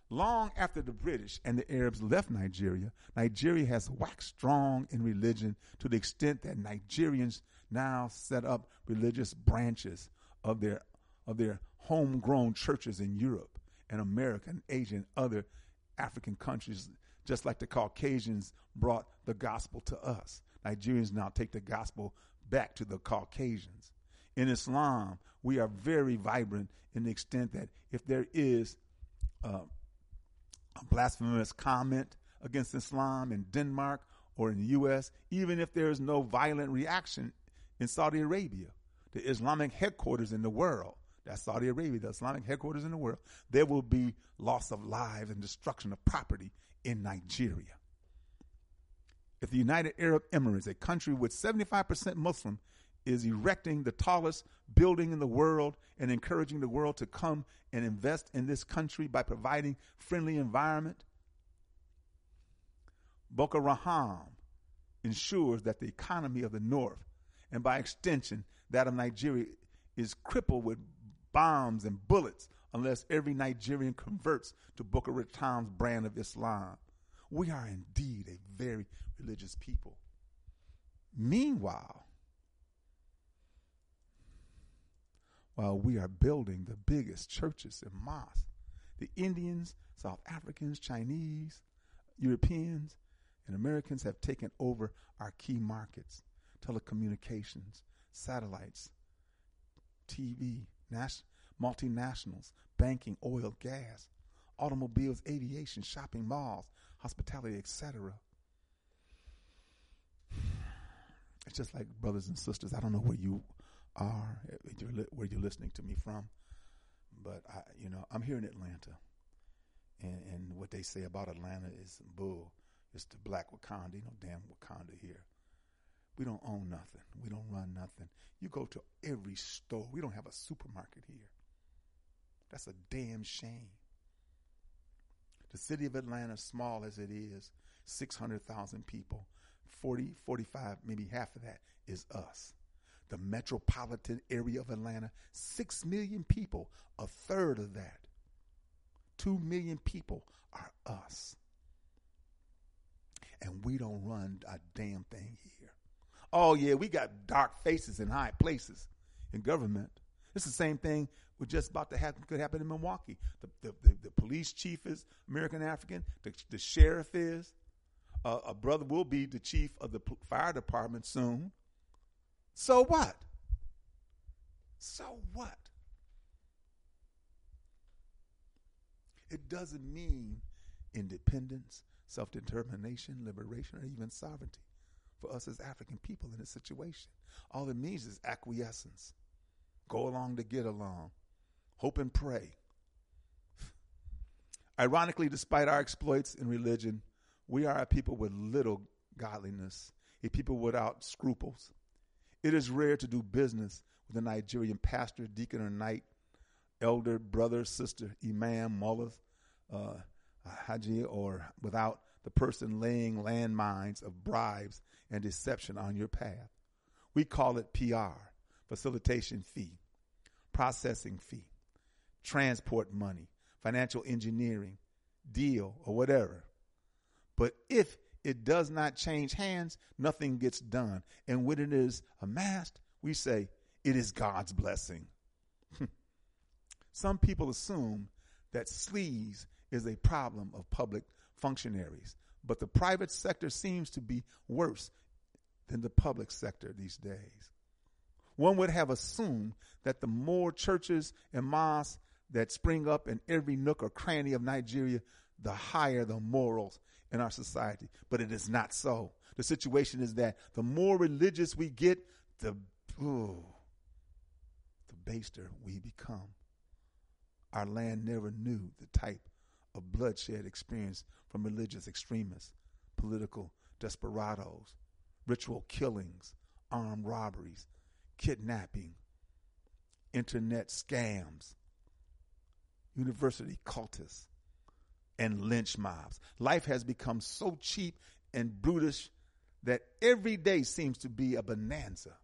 Speaker 3: Long after the British and the Arabs left Nigeria, Nigeria has waxed strong in religion to the extent that Nigerians now set up religious branches of their of their homegrown churches in Europe and America and Asia and other African countries, just like the Caucasians brought the gospel to us. Nigerians now take the gospel back to the Caucasians. In Islam, we are very vibrant in the extent that if there is uh, a blasphemous comment against Islam in Denmark or in the U.S., even if there is no violent reaction in Saudi Arabia, the Islamic headquarters in the world, that's Saudi Arabia, the Islamic headquarters in the world, there will be loss of lives and destruction of property in Nigeria. If the United Arab Emirates, a country with 75% Muslim, is erecting the tallest building in the world and encouraging the world to come and invest in this country by providing friendly environment. Boko Haram ensures that the economy of the north and by extension that of Nigeria is crippled with bombs and bullets unless every Nigerian converts to Boko Haram's brand of Islam. We are indeed a very religious people. Meanwhile, while we are building the biggest churches and mosques. The Indians, South Africans, Chinese, Europeans, and Americans have taken over our key markets telecommunications, satellites, TV, nas- multinationals, banking, oil, gas, automobiles, aviation, shopping malls, hospitality, etc. It's just like brothers and sisters. I don't know where you are, where you're listening to me from. But I, you know, I'm here in Atlanta, and, and what they say about Atlanta is bull. It's the black Wakanda. You know, damn Wakanda here. We don't own nothing. We don't run nothing. You go to every store. We don't have a supermarket here. That's a damn shame. The city of Atlanta, small as it is, 600,000 people. 40, 45, maybe half of that is us. The metropolitan area of Atlanta, 6 million people, a third of that. 2 million people are us. And we don't run a damn thing here. Oh, yeah, we got dark faces in high places in government. It's the same thing was just about to happen could happen in Milwaukee. The, the, the, the police chief is American African. The, the sheriff is. Uh, a brother will be the chief of the fire department soon. So what? So what? It doesn't mean independence, self determination, liberation, or even sovereignty for us as African people in this situation. All it means is acquiescence. Go along to get along. Hope and pray. Ironically, despite our exploits in religion, we are a people with little godliness, a people without scruples. It is rare to do business with a Nigerian pastor, deacon, or knight, elder, brother, sister, imam, mullah, uh, haji, or without the person laying landmines of bribes and deception on your path. We call it PR, facilitation fee, processing fee, transport money, financial engineering, deal, or whatever. But if it does not change hands, nothing gets done. And when it is amassed, we say it is God's blessing. Some people assume that sleaze is a problem of public functionaries, but the private sector seems to be worse than the public sector these days. One would have assumed that the more churches and mosques that spring up in every nook or cranny of Nigeria, the higher the morals in our society. But it is not so. The situation is that the more religious we get, the ooh, the baster we become. Our land never knew the type of bloodshed experienced from religious extremists, political desperados, ritual killings, armed robberies, kidnapping, internet scams, university cultists, and lynch mobs. Life has become so cheap and brutish that every day seems to be a bonanza.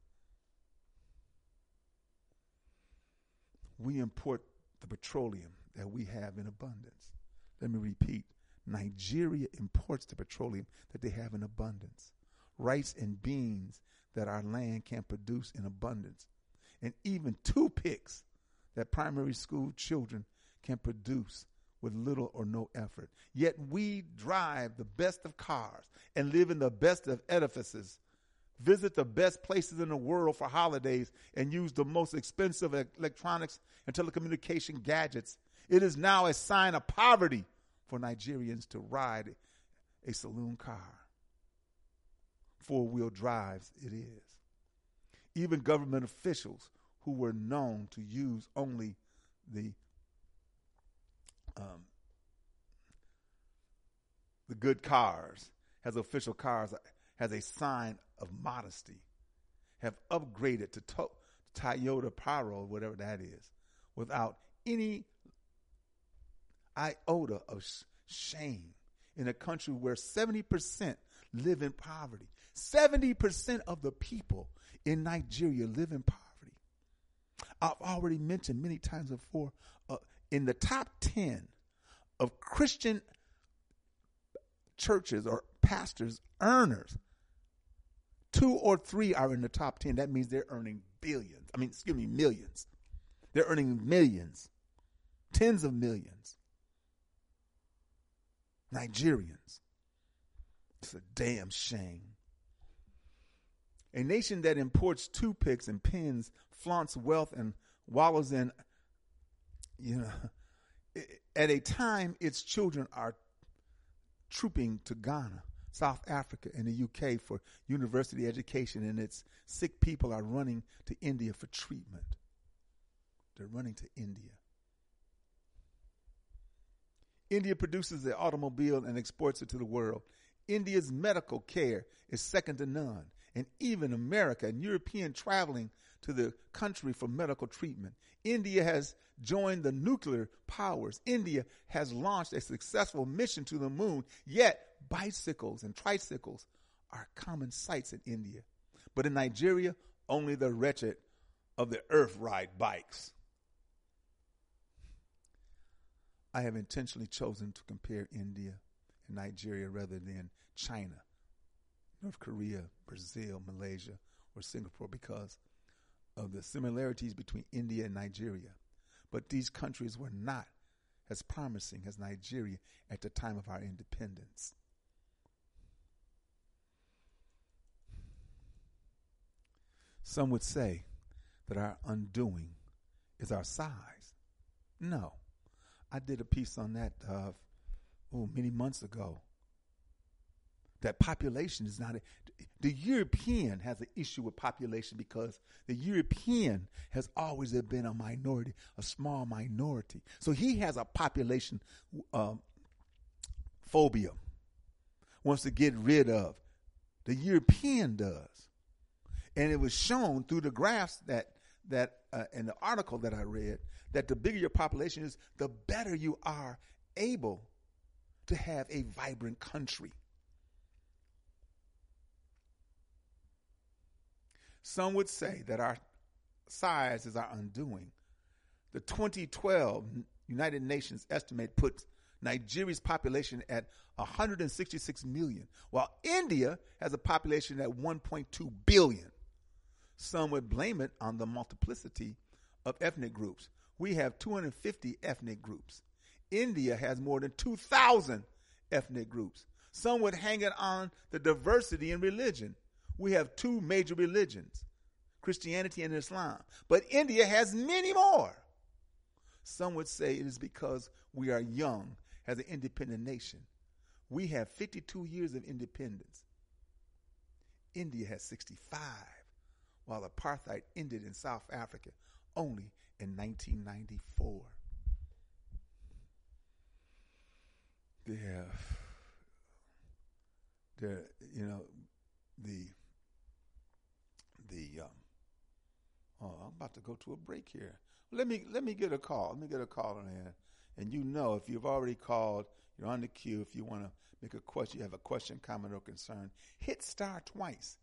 Speaker 3: We import the petroleum that we have in abundance. Let me repeat Nigeria imports the petroleum that they have in abundance, rice and beans that our land can produce in abundance, and even two picks that primary school children can produce with little or no effort. Yet we drive the best of cars and live in the best of edifices, visit the best places in the world for holidays, and use the most expensive electronics and telecommunication gadgets. It is now a sign of poverty for Nigerians to ride a saloon car. Four wheel drives, it is. Even government officials who were known to use only the um, the good cars, has official cars, has a sign of modesty, have upgraded to, to Toyota Pyro, whatever that is, without any iota of sh- shame in a country where 70% live in poverty. 70% of the people in Nigeria live in poverty. I've already mentioned many times before uh, in the top 10 of Christian churches or pastors, earners, two or three are in the top 10. That means they're earning billions. I mean, excuse me, millions. They're earning millions, tens of millions. Nigerians. It's a damn shame. A nation that imports toothpicks and pens, flaunts wealth, and wallows in, you know, at a time its children are trooping to Ghana, South Africa, and the UK for university education, and its sick people are running to India for treatment. They're running to India. India produces the automobile and exports it to the world. India's medical care is second to none, and even America and European traveling to the country for medical treatment. India has joined the nuclear powers. India has launched a successful mission to the moon, yet bicycles and tricycles are common sights in India. But in Nigeria, only the wretched of the earth ride bikes. I have intentionally chosen to compare India and Nigeria rather than China, North Korea, Brazil, Malaysia, or Singapore because of the similarities between India and Nigeria. But these countries were not as promising as Nigeria at the time of our independence. Some would say that our undoing is our size. No. I did a piece on that uh, oh, many months ago. That population is not a, the European has an issue with population because the European has always been a minority, a small minority. So he has a population uh, phobia, wants to get rid of. The European does, and it was shown through the graphs that that uh, in the article that I read that the bigger your population is, the better you are able to have a vibrant country. Some would say that our size is our undoing. The 2012 United Nations estimate puts Nigeria's population at 166 million, while India has a population at 1.2 billion. Some would blame it on the multiplicity of ethnic groups. We have 250 ethnic groups. India has more than 2,000 ethnic groups. Some would hang it on the diversity in religion. We have two major religions, Christianity and Islam. But India has many more. Some would say it is because we are young as an independent nation. We have 52 years of independence. India has 65, while apartheid ended in South Africa only in 1994. They have, the you know, the, the, um, oh, I'm about to go to a break here. Let me, let me get a call. Let me get a call in here. And you know, if you've already called, you're on the queue. If you want to make a question, you have a question, comment, or concern, hit star twice.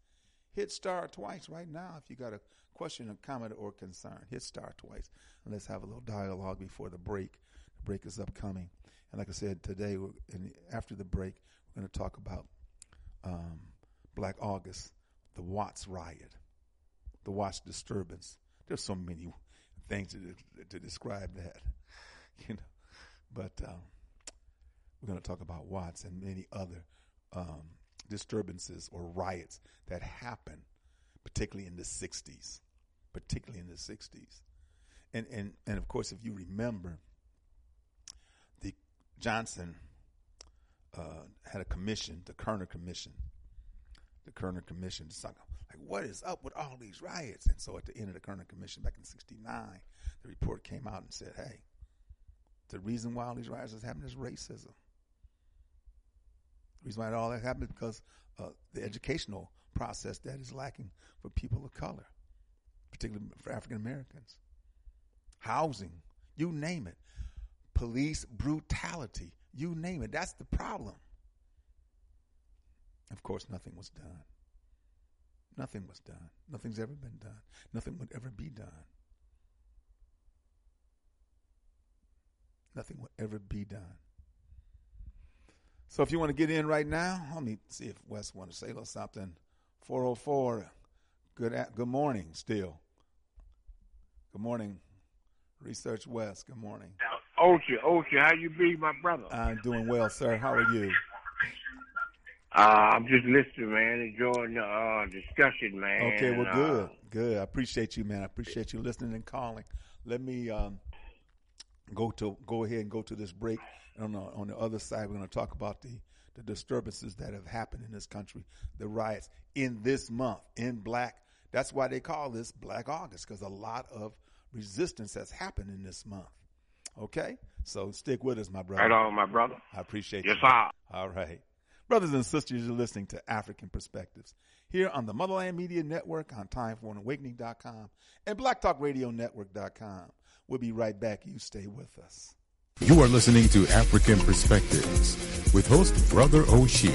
Speaker 3: Hit star twice right now if you got a question, a comment, or concern. Hit star twice. And let's have a little dialogue before the break. The break is upcoming. And like I said, today, and after the break, we're going to talk about um, Black August, the Watts riot, the Watts disturbance. There's so many things to, to describe that, you know. But um, we're going to talk about Watts and many other um, disturbances or riots that happened, particularly in the 60s, particularly in the 60s. And, and, and of course, if you remember, the Johnson uh, had a commission, the Kerner Commission. The Kerner Commission, like, what is up with all these riots? And so at the end of the Kerner Commission back in 69, the report came out and said, hey, the reason why all these riots is happening is racism. The reason why all that happened is because uh, the educational process that is lacking for people of color, particularly for African Americans. Housing, you name it. Police brutality, you name it. That's the problem. Of course, nothing was done. Nothing was done. Nothing's ever been done. Nothing would ever be done. Nothing will ever be done. So if you want to get in right now, let me see if Wes wants to say a little something. 404, good at, good morning still. Good morning, Research West. Good morning.
Speaker 5: Oshi, Oshi, how you be, my brother?
Speaker 3: I'm doing well, sir. How are you?
Speaker 5: Uh, I'm just listening, man, enjoying the uh, discussion, man.
Speaker 3: Okay, well,
Speaker 5: Uh,
Speaker 3: good, good. I appreciate you, man. I appreciate you listening and calling. Let me um, go to go ahead and go to this break. And on the, on the other side, we're going to talk about the the disturbances that have happened in this country, the riots in this month in Black. That's why they call this Black August because a lot of resistance has happened in this month. Okay, so stick with us, my brother.
Speaker 5: right on, my brother.
Speaker 3: I appreciate
Speaker 5: Yes,
Speaker 3: you.
Speaker 5: sir.
Speaker 3: All right. Brothers and sisters, you're listening to Afrikan Perspectives here on the Motherland Media Network on TimeForAnAwakening.com and BlackTalkRadioNetwork.com. We'll be right back. You stay with us.
Speaker 6: You are listening to African Perspectives with host Brother Oshi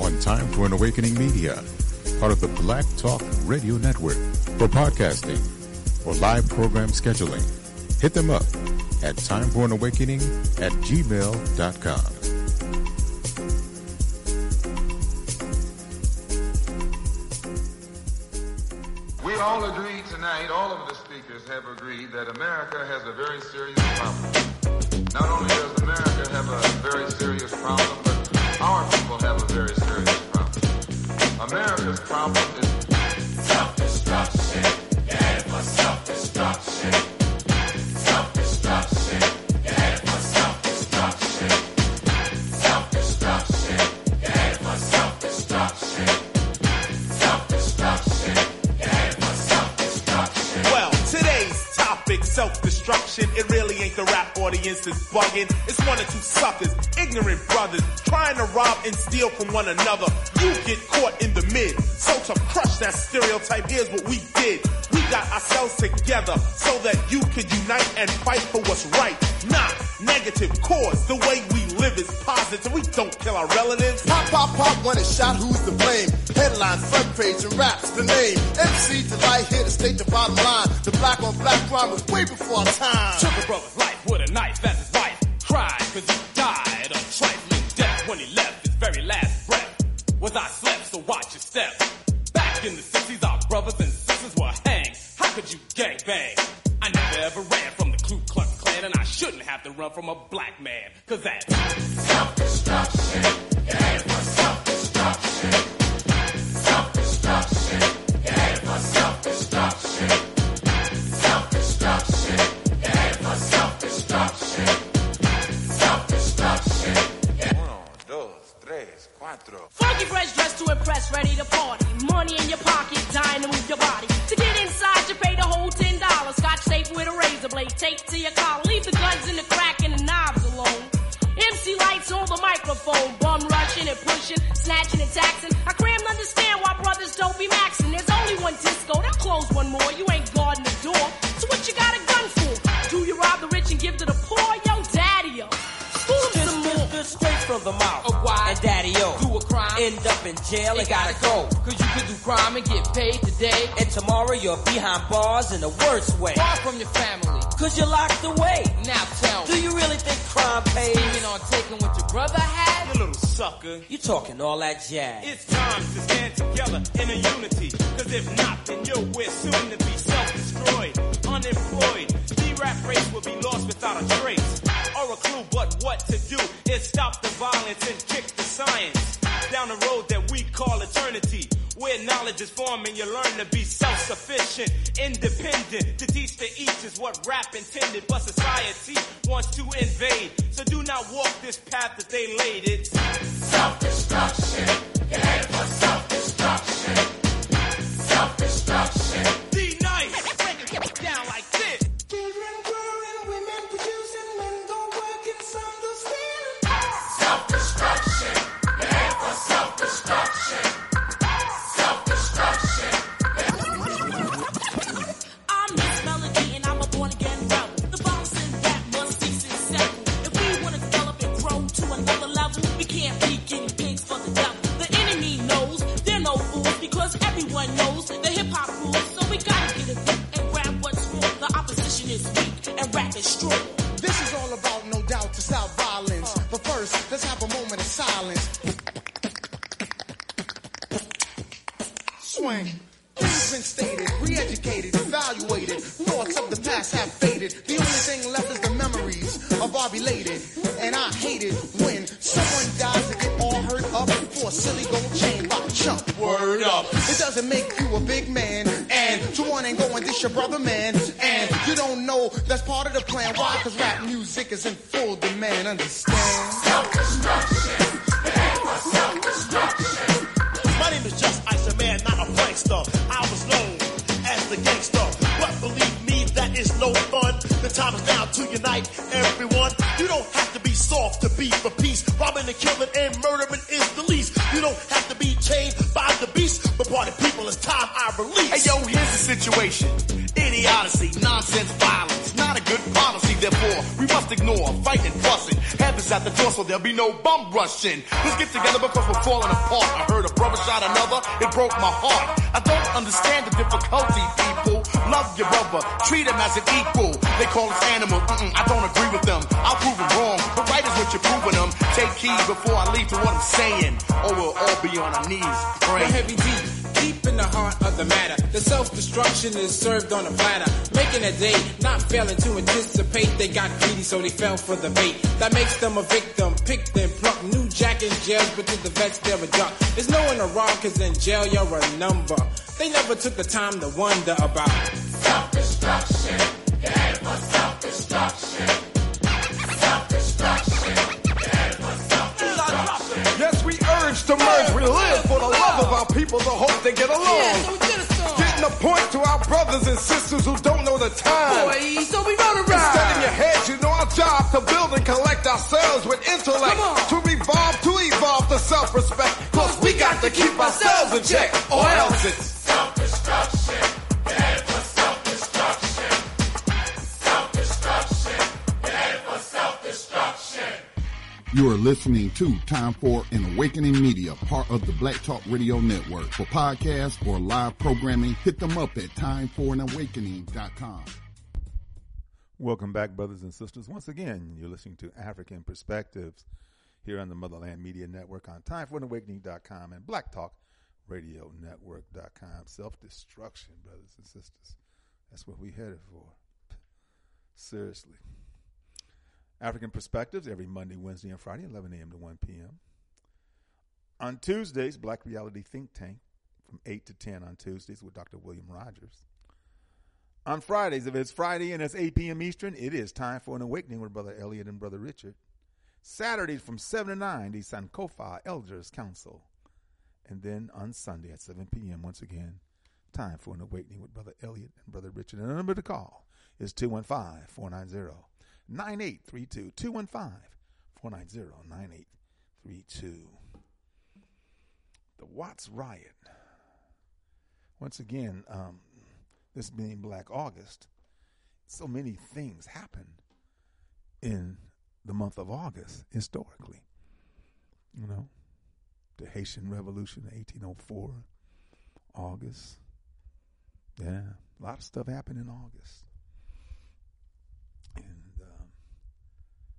Speaker 6: on Time for an Awakening Media, part of the Black Talk Radio Network. For podcasting or live program scheduling, hit them up at timeforanawakening at gmail.com.
Speaker 7: all agree tonight, all of the speakers have agreed that America has a very serious problem. Not only does America have a very serious problem, but our people have a very serious problem. America's problem is self-destruction. Yeah, for self-destruction. Self-destruction.
Speaker 8: Audience is bugging. It's one or two suckers, ignorant brothers, trying to rob and steal from one another. You get caught in the mid. So to crush that stereotype, here's what we did. We got ourselves together so that you could unite and fight for what's right. Not negative cause. The way we live is positive. We don't kill our relatives.
Speaker 9: Pop, pop, pop, when it's shot, who's to blame? Headlines, front page, and raps the name. MC Delight here to state the bottom line. The black on black crime was way before our time.
Speaker 8: Took a brother's life knife as his wife cried cause he died a trifling death when he left his very last breath. Was I slept, so watch your step. Back in the 60s, our brothers and sisters were hanged. How could you gang bang? I never ever ran from the Ku Klux Klan and I shouldn't have to run from a black man. Cause that's
Speaker 10: Funky fresh dressed to impress, ready to party. Money in your pocket, dying to move your body. To get inside, you pay the whole ten dollars. Scotch tape with a razor blade, taped to your collar. Leave the guns in the crack and the knobs alone. MC Lyte's on the microphone, bum rushing and pushing, snatching and taxing. I crammed understand why brothers don't be maxing. There's only one disco, they'll close one more. You ain't guarding the door. So what you got a gun for? Do you rob the rich and give to the poor? Yo, daddy, yo. School them some more.
Speaker 11: straight from the mouth. End up in jail and gotta go. Cause you could do crime and get paid today. And tomorrow you're behind bars in the worst way. Far from your family. Cause you're locked away. Now tell me. Do you really think crime pays? Scheming on taking what your brother had?
Speaker 8: you little sucker.
Speaker 11: You talking all that jazz.
Speaker 8: It's time to stand together in a unity. Cause if not, then yo, we're soon to be self-destroyed, unemployed. The rap race will be lost without a trace. Or a clue, but what is formed and you learn to be self-sufficient, independent. To teach the each is what rap intended, but society wants to invade. So do not walk this path that they laid. It's
Speaker 7: Self-destruction. Yeah, for self-destruction.
Speaker 12: Rushing. Let's get together because we're falling apart. I heard a brother shot another, it broke my heart. I don't understand the difficulty, people. Love your brother, treat him as an equal. They call us animal, mm-mm, I don't agree with them. I'll prove them wrong, but right is what you're proving them. Take heed before I lead to what I'm saying, or we'll all be on our knees
Speaker 13: The
Speaker 12: praying.
Speaker 13: heavy deep deep in the heart of the matter. The self-destruction is served on a platter. Making a day, not failing to anticipate. They got greedy, so they fell for the bait. That makes them a victim. Jails, but to the vets they're a duck. There's no one around, cause in jail you're a number. They never took the time to wonder about self-destruction. Yeah, for self-destruction. Self-destruction.
Speaker 14: Yes, we urge to merge. We live for the love of our people, the hope they get along. Getting a point to our brothers and sisters who don't know the time.
Speaker 13: Boy, so we gonna ride.
Speaker 14: Instead in your heads, you know our job to build and collect ourselves with intellect. To keep ourselves in check, or else it's self-destruction. Yeah, for self-destruction. Self-destruction. Yeah, for self-destruction.
Speaker 2: You are listening to Time for an Awakening Media, part of the Black Talk Radio Network. For podcasts or live programming, hit them up at timeforanawakening.com.
Speaker 3: Welcome back, brothers and sisters. Once again, you're listening to Afrikan Perspectives here on the Motherland Media Network on timeforanawakening.com and blacktalkradionetwork.com. Self-destruction, brothers and sisters. That's what we headed for. Seriously. Afrikan Perspectives every Monday, Wednesday, and Friday, 11 a.m. to 1 p.m. On Tuesdays, Black Reality Think Tank from 8 to 10 on Tuesdays with Dr. William Rogers. On Fridays, if it's Friday and it's 8 p.m. Eastern, it is time for an awakening with Brother Elliot and Brother Richard. Saturdays from 7 to 9, the Sankofa Elders Council. And then on Sunday at 7 p.m., once again, time for an awakening with Brother Elliot and Brother Richard. And the number to call is 215 490 9832. 215 490 9832. The Watts Riot. Once again, um, this being Black August, so many things happened in the month of August historically. You know, the Haitian Revolution, 1804, August. Yeah, a lot of stuff happened in August. And, um,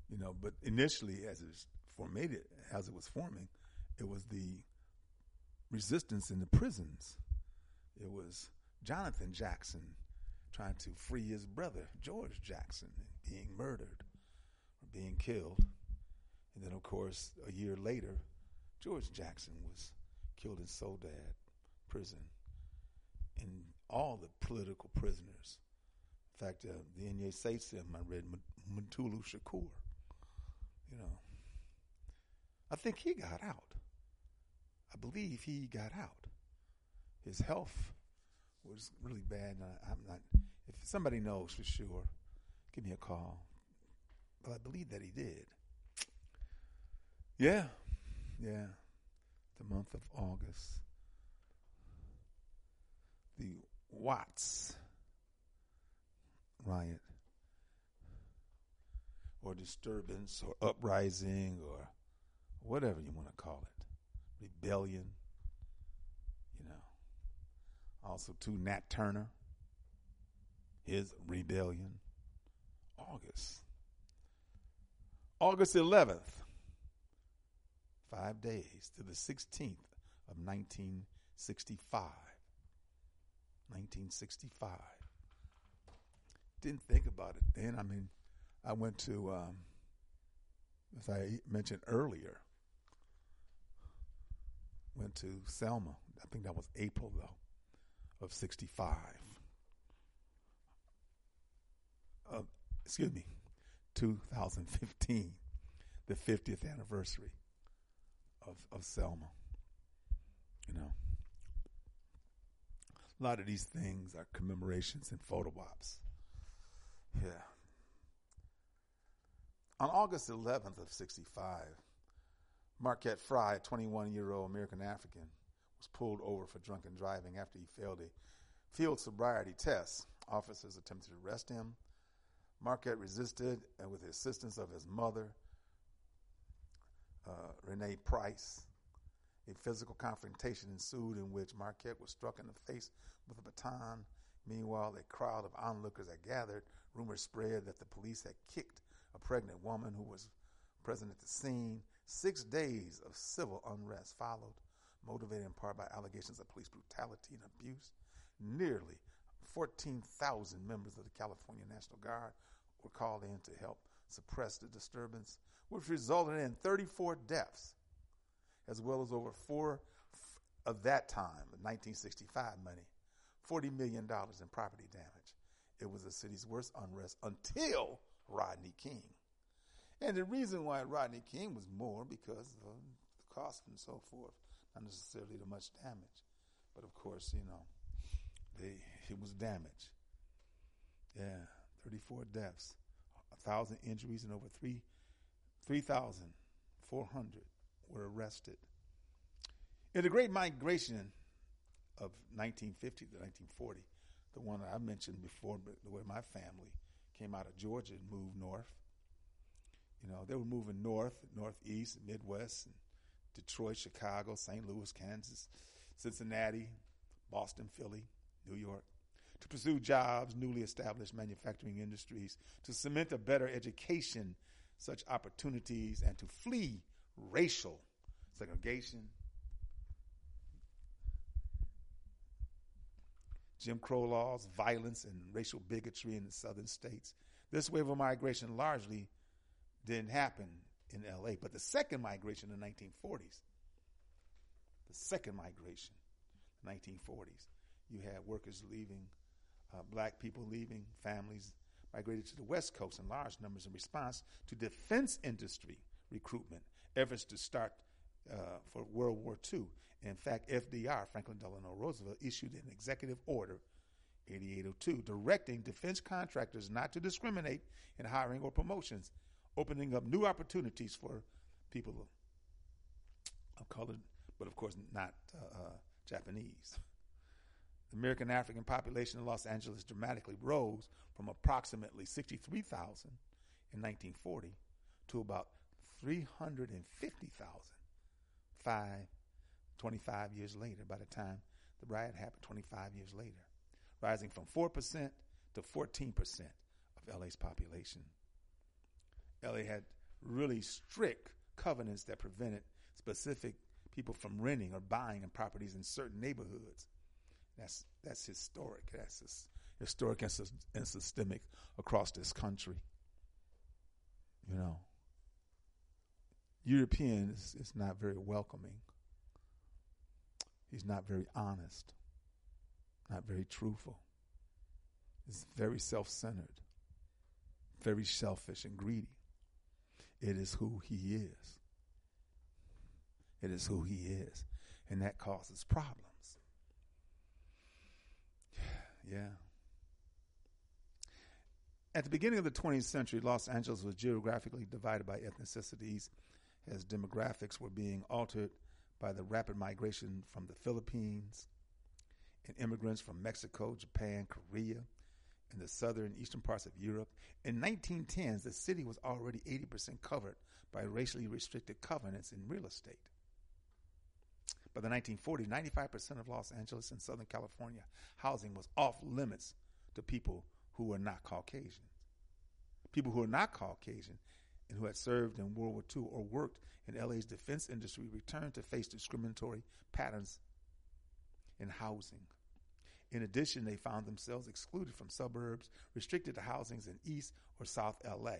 Speaker 3: you know, but initially, as it was formated, as it was forming, it was the resistance in the prisons. It was Jonathan Jackson trying to free his brother, George Jackson, being murdered being killed. And then, of course, a year later, George Jackson was killed in Soledad prison. And all the political prisoners. In fact, uh, the Inye Seisim, I read Mutulu Shakur. You know, I think he got out. I believe he got out. His health was really bad. And I, I'm not. If somebody knows for sure, give me a call. But I believe that he did. Yeah, yeah. The month of August. The Watts riot, or disturbance, or uprising, or whatever you want to call it, rebellion. You know. Also, to Nat Turner, his rebellion. August. August 11th, five days to the 16th of 1965. 1965. Didn't think about it then. I mean, I went to, um, as I mentioned earlier, went to Selma. I think that was April, though, of 65. Uh, excuse me, 2015, the 50th anniversary of, of Selma. You know, a lot of these things are commemorations and photo ops. Yeah. On August 11th of 65, Marquette Frye, a 21 year old American African, was pulled over for drunken driving after he failed a field sobriety test. Officers attempted to arrest him. Marquette resisted, and with the assistance of his mother, uh, Renee Price. A physical confrontation ensued in which Marquette was struck in the face with a baton. Meanwhile, a crowd of onlookers had gathered. Rumors spread that the police had kicked a pregnant woman who was present at the scene. Six days of civil unrest followed, motivated in part by allegations of police brutality and abuse. Nearly 14,000 members of the California National Guard were called in to help suppress the disturbance, which resulted in 34 deaths, as well as over four of that time, 1965 money, $40 million in property damage. It was the city's worst unrest until Rodney King. And the reason why Rodney King was more because of um, the cost and so forth, not necessarily the much damage. But of course, you know, they, it was damage. Yeah, 34 deaths, 1,000 injuries, and over 3 3,400 were arrested. In the Great Migration of 1950 to 1940, the one that I mentioned before, where my family came out of Georgia and moved north. You know, they were moving north, northeast, Midwest, Detroit, Chicago, St. Louis, Kansas, Cincinnati, Boston, Philly, New York, to pursue jobs, newly established manufacturing industries, to cement a better education, such opportunities, and to flee racial segregation, Jim Crow laws, violence, and racial bigotry in the southern states. This wave of migration largely didn't happen in LA, but the second migration in the 1940s, the second migration, 1940s, you had workers leaving, uh, black people leaving, families migrated to the West Coast in large numbers in response to defense industry recruitment efforts to start uh, for World War II. In fact, FDR, Franklin Delano Roosevelt, issued an executive order, 8802, directing defense contractors not to discriminate in hiring or promotions, opening up new opportunities for people of color, but of course not uh, uh, Japanese. The American African population in Los Angeles dramatically rose from approximately 63,000 in 1940 to about 350,000 five, 25 years later, by the time the riot happened 25 years later, rising from 4% to 14% of LA's population. LA had really strict covenants that prevented specific people from renting or buying in properties in certain neighborhoods. That's that's historic. That's historic and, and systemic across this country. You know, European is, not very welcoming. He's not very honest, not very truthful. He's very self centered, very selfish and greedy. It is who he is. It is who he is. And that causes problems. Yeah. At the beginning of the 20th century, Los Angeles was geographically divided by ethnicities as demographics were being altered by the rapid migration from the Philippines and immigrants from Mexico, Japan, Korea, and the southern and eastern parts of Europe. In 1910s, the city was already 80% covered by racially restricted covenants in real estate. By the 1940s, 95% of Los Angeles and Southern California housing was off limits to people who were not Caucasian. People who are not Caucasian and who had served in World War II or worked in LA's defense industry returned to face discriminatory patterns in housing. In addition, they found themselves excluded from suburbs, restricted to housings in East or South LA,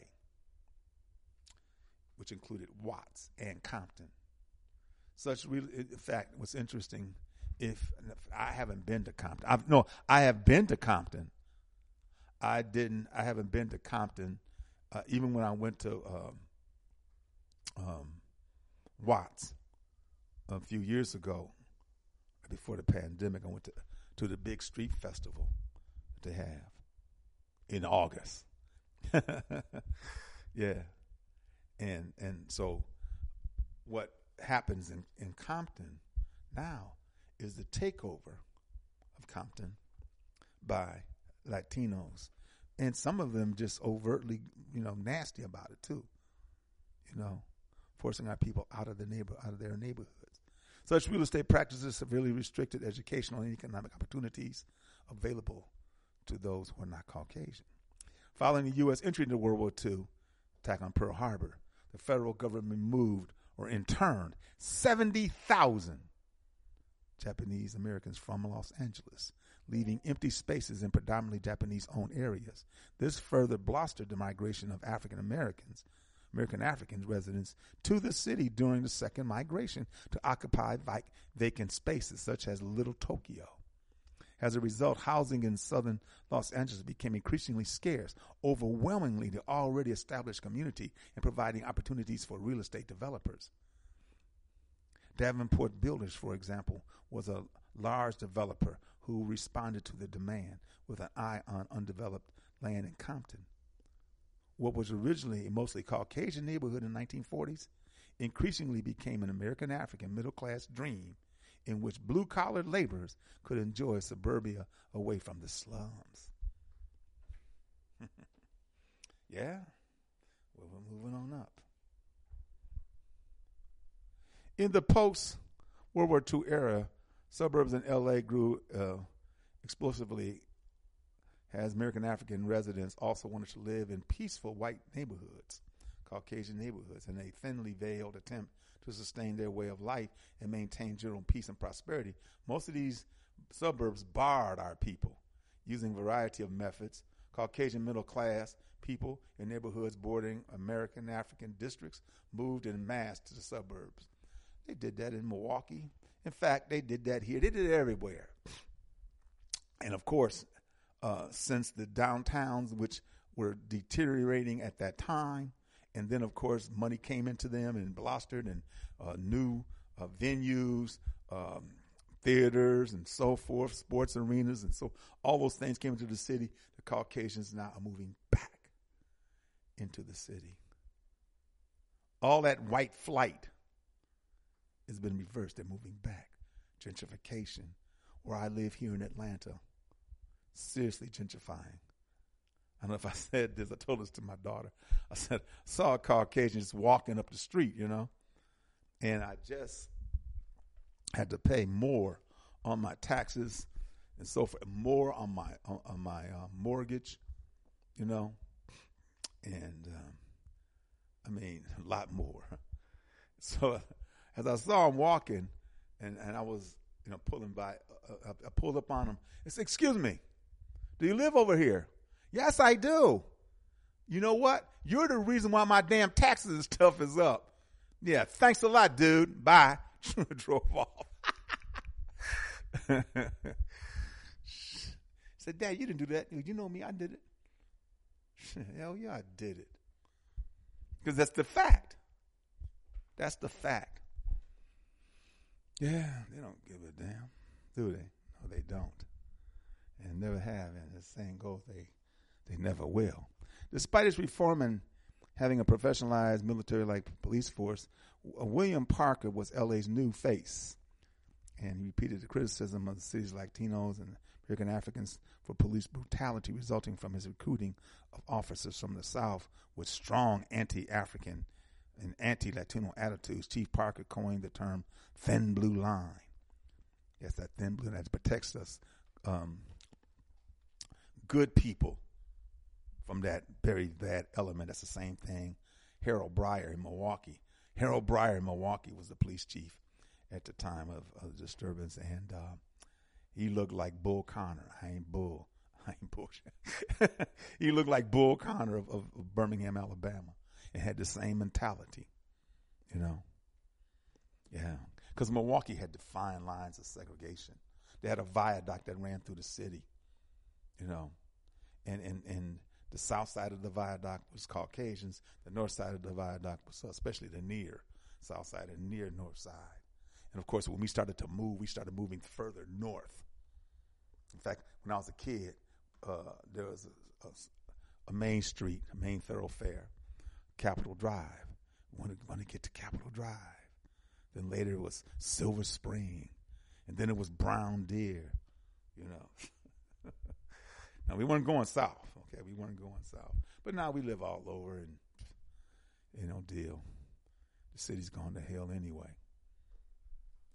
Speaker 3: which included Watts and Compton. Such, real, in fact, what's interesting, if, if I haven't been to Compton, I've, no, I have been to Compton. I didn't. I haven't been to Compton uh, even when I went to um, um, Watts a few years ago, before the pandemic, I went to to the big street festival to have in August. yeah, and and so what happens in in Compton now is the takeover of Compton by Latinos and some of them just overtly, you know, nasty about it too. You know, forcing our people out of the neighbor out of their neighborhoods. Such real estate practices severely restricted educational and economic opportunities available to those who are not Caucasian. Following the U.S. entry into World War II, attack on Pearl Harbor, the federal government moved or interned 70,000 Japanese Americans from Los Angeles, leaving empty spaces in predominantly Japanese owned areas. This further blustered the migration of African Americans, American African residents, to the city during the second migration to occupy vac- vacant spaces such as Little Tokyo. As a result, housing in southern Los Angeles became increasingly scarce, overwhelmingly the already established community and providing opportunities for real estate developers. Davenport Builders, for example, was a large developer who responded to the demand with an eye on undeveloped land in Compton. What was originally a mostly Caucasian neighborhood in the 1940s increasingly became an American African middle class dream in which blue collar laborers could enjoy suburbia away from the slums. yeah, well, we're moving on up. In the post World War II era, suburbs in LA grew uh, explosively as American African residents also wanted to live in peaceful white neighborhoods, Caucasian neighborhoods, in a thinly veiled attempt to sustain their way of life and maintain general peace and prosperity. Most of these suburbs barred our people using variety of methods. Caucasian middle class people in neighborhoods bordering American African districts moved in mass to the suburbs. They did that in Milwaukee. In fact, they did that here. They did it everywhere. And of course, uh, since the downtowns, which were deteriorating at that time, and then of course money came into them and blustered and uh, new uh, venues, um, theaters, and so forth, sports arenas, and so all those things came into the city. The Caucasians now are moving back into the city. All that white flight has been reversed. They're moving back. Gentrification. Where I live here in Atlanta, seriously gentrifying. I don't know if I said this. I told this to my daughter. I said, I saw a Caucasian just walking up the street, you know, and I just had to pay more on my taxes and so forth, more on my on, on my uh, mortgage, you know, and um, I mean a lot more. So as I saw him walking, and, and I was you know pulling by, uh, I pulled up on him. I said, "Excuse me, do you live over here?" Yes, I do. You know what? You're the reason why my damn taxes and stuff is up. Yeah, thanks a lot, dude. Bye. Drove off. said, Dad, you didn't do that. You know me, I did it. Hell yeah, I did it. Because that's the fact. That's the fact. Yeah, they don't give a damn, do they? No, they don't. And never have. And the same goes, they they never will. Despite its reform and having a professionalized military-like police force, William Parker was LA's new face, and he repeated the criticism of the city's Latinos and American Africans for police brutality resulting from his recruiting of officers from the South with strong anti-African and anti-Latino attitudes. Chief Parker coined the term "thin blue line." Yes, that thin blue line protects us, um, good people from that very bad element. That's the same thing. Harold Breier in Milwaukee. Harold Breier in Milwaukee was the police chief at the time of, of the disturbance, and uh, he looked like Bull Connor. I ain't Bull. I ain't bullshit. he looked like Bull Connor of, of, of Birmingham, Alabama, and had the same mentality, you know. Yeah, because Milwaukee had defined lines of segregation. They had a viaduct that ran through the city, you know, and and and the south side of the viaduct was Caucasians. The north side of the viaduct was especially the near south side and near north side. And of course, when we started to move, we started moving further north. In fact, when I was a kid, uh, there was a, a, a, main street, a main thoroughfare, Capitol Drive. We wanted to get to Capitol Drive. Then later it was Silver Spring. And then it was Brown Deer, you know. now we weren't going south. Okay, we weren't going south. But now we live all over and you know, deal. the city's gone to hell anyway.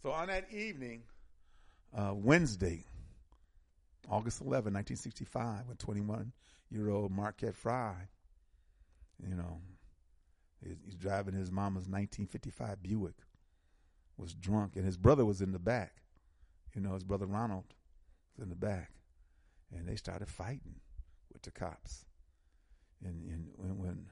Speaker 3: So on that evening, uh, Wednesday, August 11, 1965, when 21 year old Marquette Frye, you know, he's, he's driving his mama's 1955 Buick, was drunk, and his brother was in the back. You know, his brother Ronald was in the back, and they started fighting with the cops. And, and when, when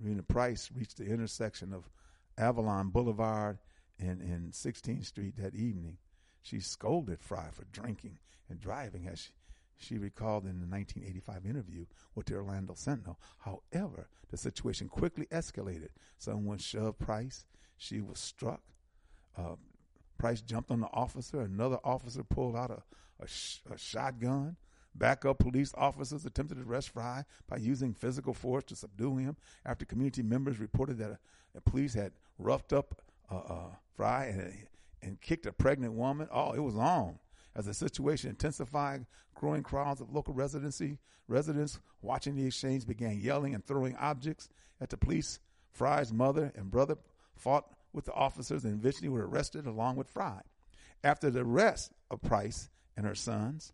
Speaker 3: Rena Price reached the intersection of Avalon Boulevard and, and 16th Street that evening, she scolded Frye for drinking and driving, as she, she recalled in the 1985 interview with the Orlando Sentinel. However, the situation quickly escalated. Someone shoved Price. She was struck. Uh, Price jumped on the officer. Another officer pulled out a, a, sh- a shotgun. Backup police officers attempted to arrest Frye by using physical force to subdue him after community members reported that a, police had roughed up uh, uh, Frye and, and kicked a pregnant woman. Oh, it was on. As the situation intensified, growing crowds of local residency residents watching the exchange began yelling and throwing objects at the police. Frye's mother and brother fought with the officers and eventually were arrested along with Frye. After the arrest of Price and her sons,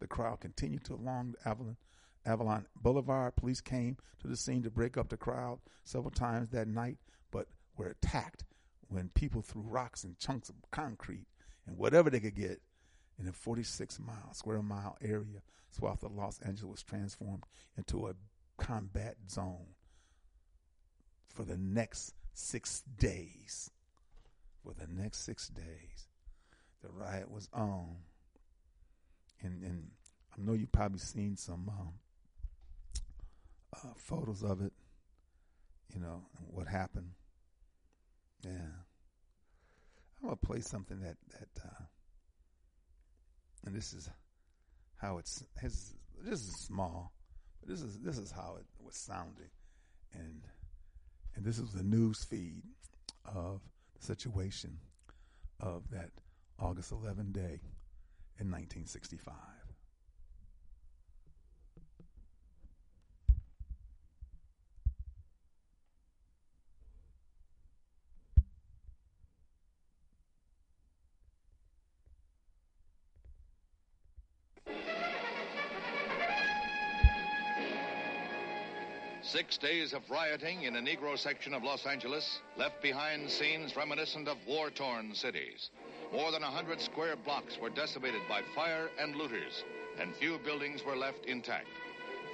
Speaker 3: the crowd continued to along Avalon, Avalon Boulevard. Police came to the scene to break up the crowd several times that night, but were attacked when people threw rocks and chunks of concrete and whatever they could get in a 46 mile square mile area swath of Los Angeles was transformed into a combat zone for the next six days. For the next six days, the riot was on, and and I know you've probably seen some um, uh, photos of it. You know what happened. Yeah, I'm gonna play something that that, uh, and this is how it's his. This is small, but this is this is how it was sounding, and and this is the news feed of the situation of that August 11 day in 1965.
Speaker 15: Six days of rioting in a Negro section of Los Angeles left behind scenes reminiscent of war torn cities. More than a hundred square blocks were decimated by fire and looters, and few buildings were left intact.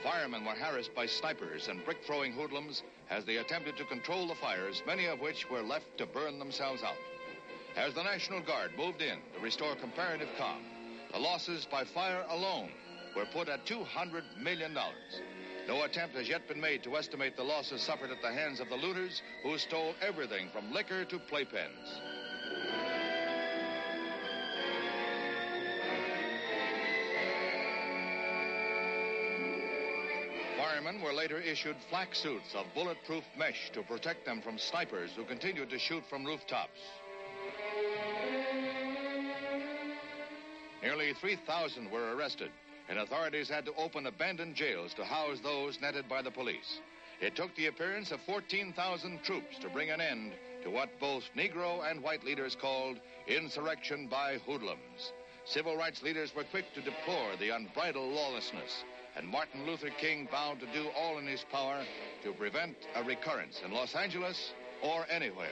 Speaker 15: Firemen were harassed by snipers and brick throwing hoodlums as they attempted to control the fires, many of which were left to burn themselves out. As the National Guard moved in to restore comparative calm, the losses by fire alone were put at $200 million. No attempt has yet been made to estimate the losses suffered at the hands of the looters who stole everything from liquor to playpens. Firemen were later issued flak suits of bulletproof mesh to protect them from snipers who continued to shoot from rooftops. Nearly 3,000 were arrested, and authorities had to open abandoned jails to house those netted by the police. It took the appearance of 14,000 troops to bring an end to what both Negro and white leaders called insurrection by hoodlums. Civil rights leaders were quick to deplore the unbridled lawlessness, and Martin Luther King vowed to do all in his power to prevent a recurrence in Los Angeles or anywhere.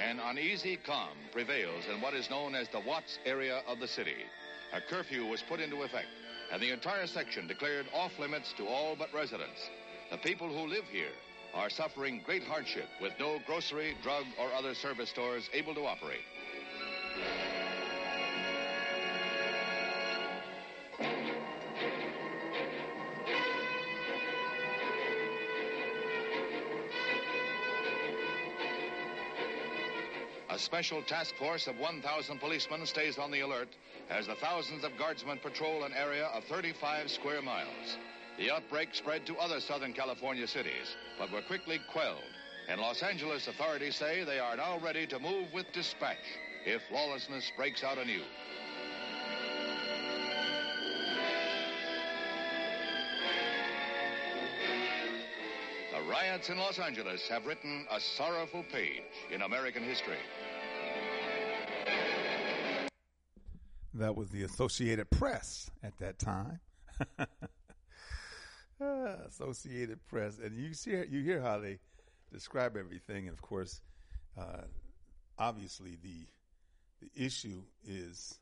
Speaker 15: An uneasy calm prevails in what is known as the Watts area of the city. A curfew was put into effect, and the entire section declared off limits to all but residents. The people who live here are suffering great hardship with no grocery, drug, or other service stores able to operate. A special task force of 1,000 policemen stays on the alert as the thousands of guardsmen patrol an area of 35 square miles. The outbreak spread to other Southern California cities, but were quickly quelled. And Los Angeles, authorities say they are now ready to move with dispatch if lawlessness breaks out anew. The riots in Los Angeles have written a sorrowful page in American history.
Speaker 3: That was the Associated Press at that time. Ah, Associated Press, and you see, you hear how they describe everything, and of course, uh, obviously the the issue is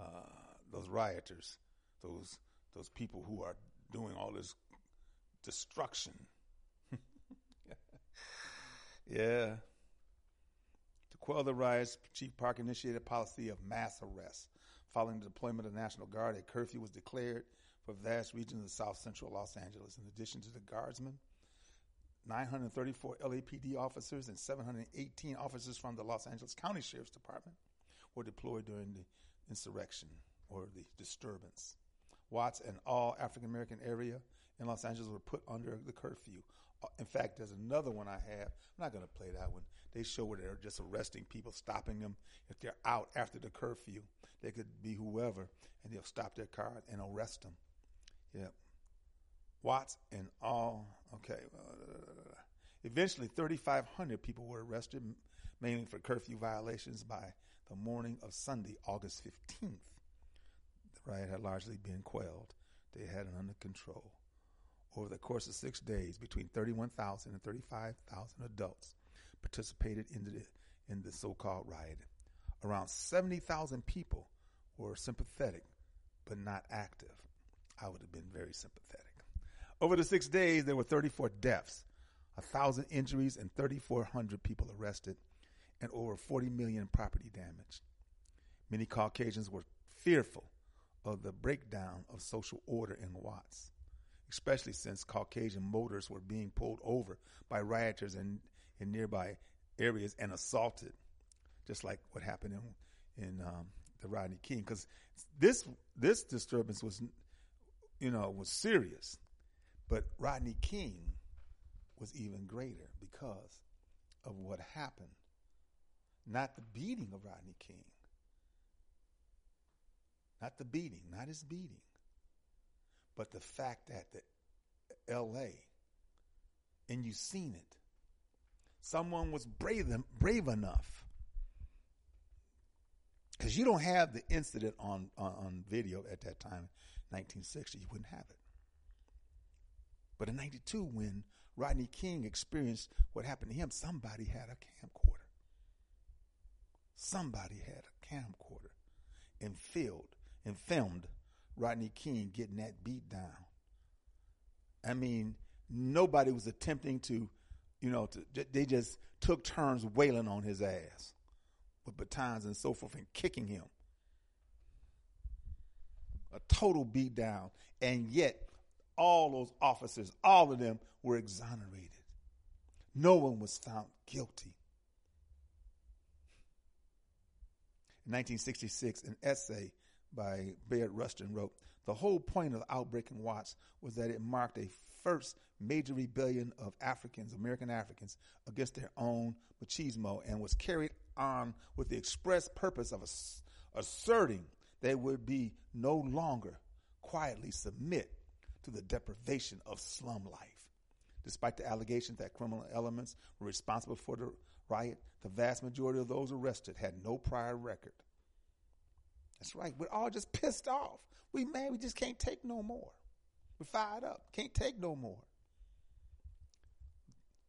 Speaker 3: uh, those rioters, those those people who are doing all this destruction. yeah. To quell the riots, Chief Park initiated a policy of mass arrests. Following the deployment of the National Guard, a curfew was declared for vast regions of south central Los Angeles. In addition to the guardsmen, 934 LAPD officers and 718 officers from the Los Angeles County Sheriff's Department were deployed during the insurrection or the disturbance. Watts and all African American area in Los Angeles were put under the curfew. Uh, In fact, there's another one I have. I'm not going to play that one. They show where they're just arresting people, stopping them. If they're out after the curfew, they could be whoever, and they'll stop their car and arrest them. Yep. Watts and all. Okay. Eventually, 3,500 people were arrested, mainly for curfew violations by the morning of Sunday, August 15th. The riot had largely been quelled. They had it under control. Over the course of six days, between 31,000 and 35,000 adults participated in the, in the so-called riot. Around 70,000 people were sympathetic, but not active. I would have been very sympathetic. Over the six days, there were 34 deaths, 1,000 injuries, and 3,400 people arrested, and over 40 million property damage. Many Caucasians were fearful of the breakdown of social order in Watts, especially since Caucasian motors were being pulled over by rioters in, in nearby areas and assaulted, just like what happened in, in um, the Rodney King. Because this this disturbance was, you know, was serious, but Rodney King was even greater because of what happened. Not the beating of Rodney King, not the beating, not his beating, but the fact that the L.A. and you've seen it. Someone was brave, brave enough because you don't have the incident on, on on video at that time, 1960. You wouldn't have it. But in 92, when Rodney King experienced what happened to him, somebody had a camcorder. Somebody had a camcorder and filmed and filmed Rodney King getting that beat down. I mean, nobody was attempting to, you know, to, they just took turns wailing on his ass with batons and so forth and kicking him. A total beatdown. And yet, all those officers, all of them were exonerated. No one was found guilty. In 1966, an essay by Bayard Rustin wrote, The whole point of the outbreak in Watts was that it marked a first major rebellion of Africans, American Africans, against their own machismo and was carried on with the express purpose of ass- asserting they would be no longer quietly submit to the deprivation of slum life. Despite the allegations that criminal elements were responsible for the riot, the vast majority of those arrested had no prior record. That's right. We're all just pissed off. We mad. We just can't take no more. We're fired up. Can't take no more.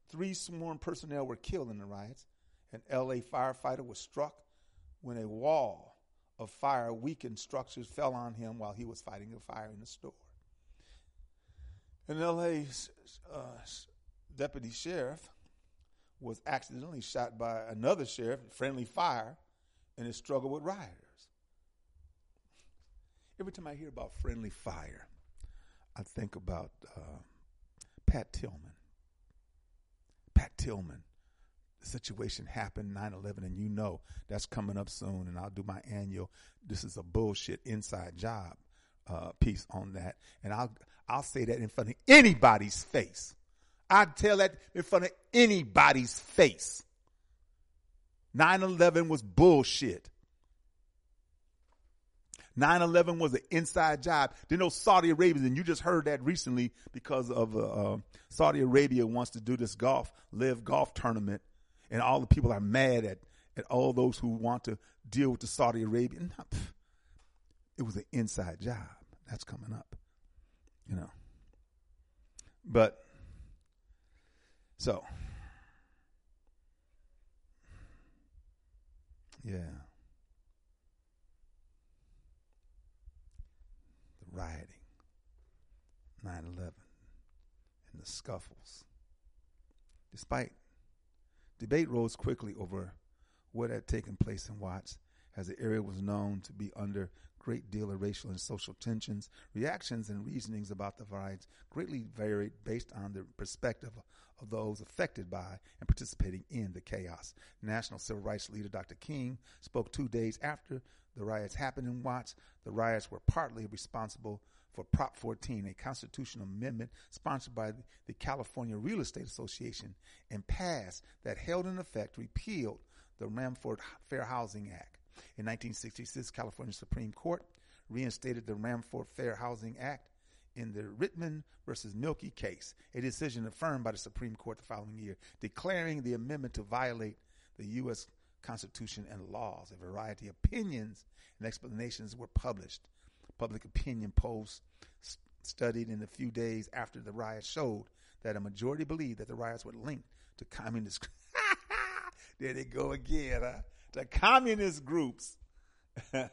Speaker 3: Three sworn personnel were killed in the riots. An LA firefighter was struck when a wall of fire weakened structures fell on him while he was fighting a fire in the store. An LA uh, deputy sheriff was accidentally shot by another sheriff, friendly fire, in his struggle with rioters. Every time I hear about friendly fire, I think about uh, Pat Tillman. Pat Tillman. Situation happened 9 11, and you know that's coming up soon, and I'll do my annual. This is a bullshit inside job uh, piece on that, and I'll I'll say that in front of anybody's face. I'd tell that in front of anybody's face. 9 11 was bullshit. 9-11 was an inside job. Then those Saudi Arabians, and you just heard that recently because of uh, uh, Saudi Arabia wants to do this golf, live golf tournament, and all the people are mad at, at all those who want to deal with the Saudi Arabian. It was an inside job. That's coming up, you know. But, so, yeah. The rioting, 9 11, and the scuffles. Despite debate rose quickly over what had taken place in Watts, as the area was known to be under great deal of racial and social tensions. Reactions and reasonings about the riots greatly varied based on the perspective of those affected by and participating in the chaos. National Civil Rights leader Dr. King spoke two days after the riots happened in Watts. The riots were partly responsible for Prop 14, a constitutional amendment sponsored by the California Real Estate Association and passed that held in effect repealed the Rumford Fair Housing Act. In 1966, California Supreme Court reinstated the Rumford Fair Housing Act in the Reitman versus Mulkey case, a decision affirmed by the Supreme Court the following year, declaring the amendment to violate the U.S. Constitution and laws. A variety of opinions and explanations were published. Public opinion polls studied in the few days after the riots showed that a majority believed that the riots were linked to communist. there they go again, huh? To communist groups. there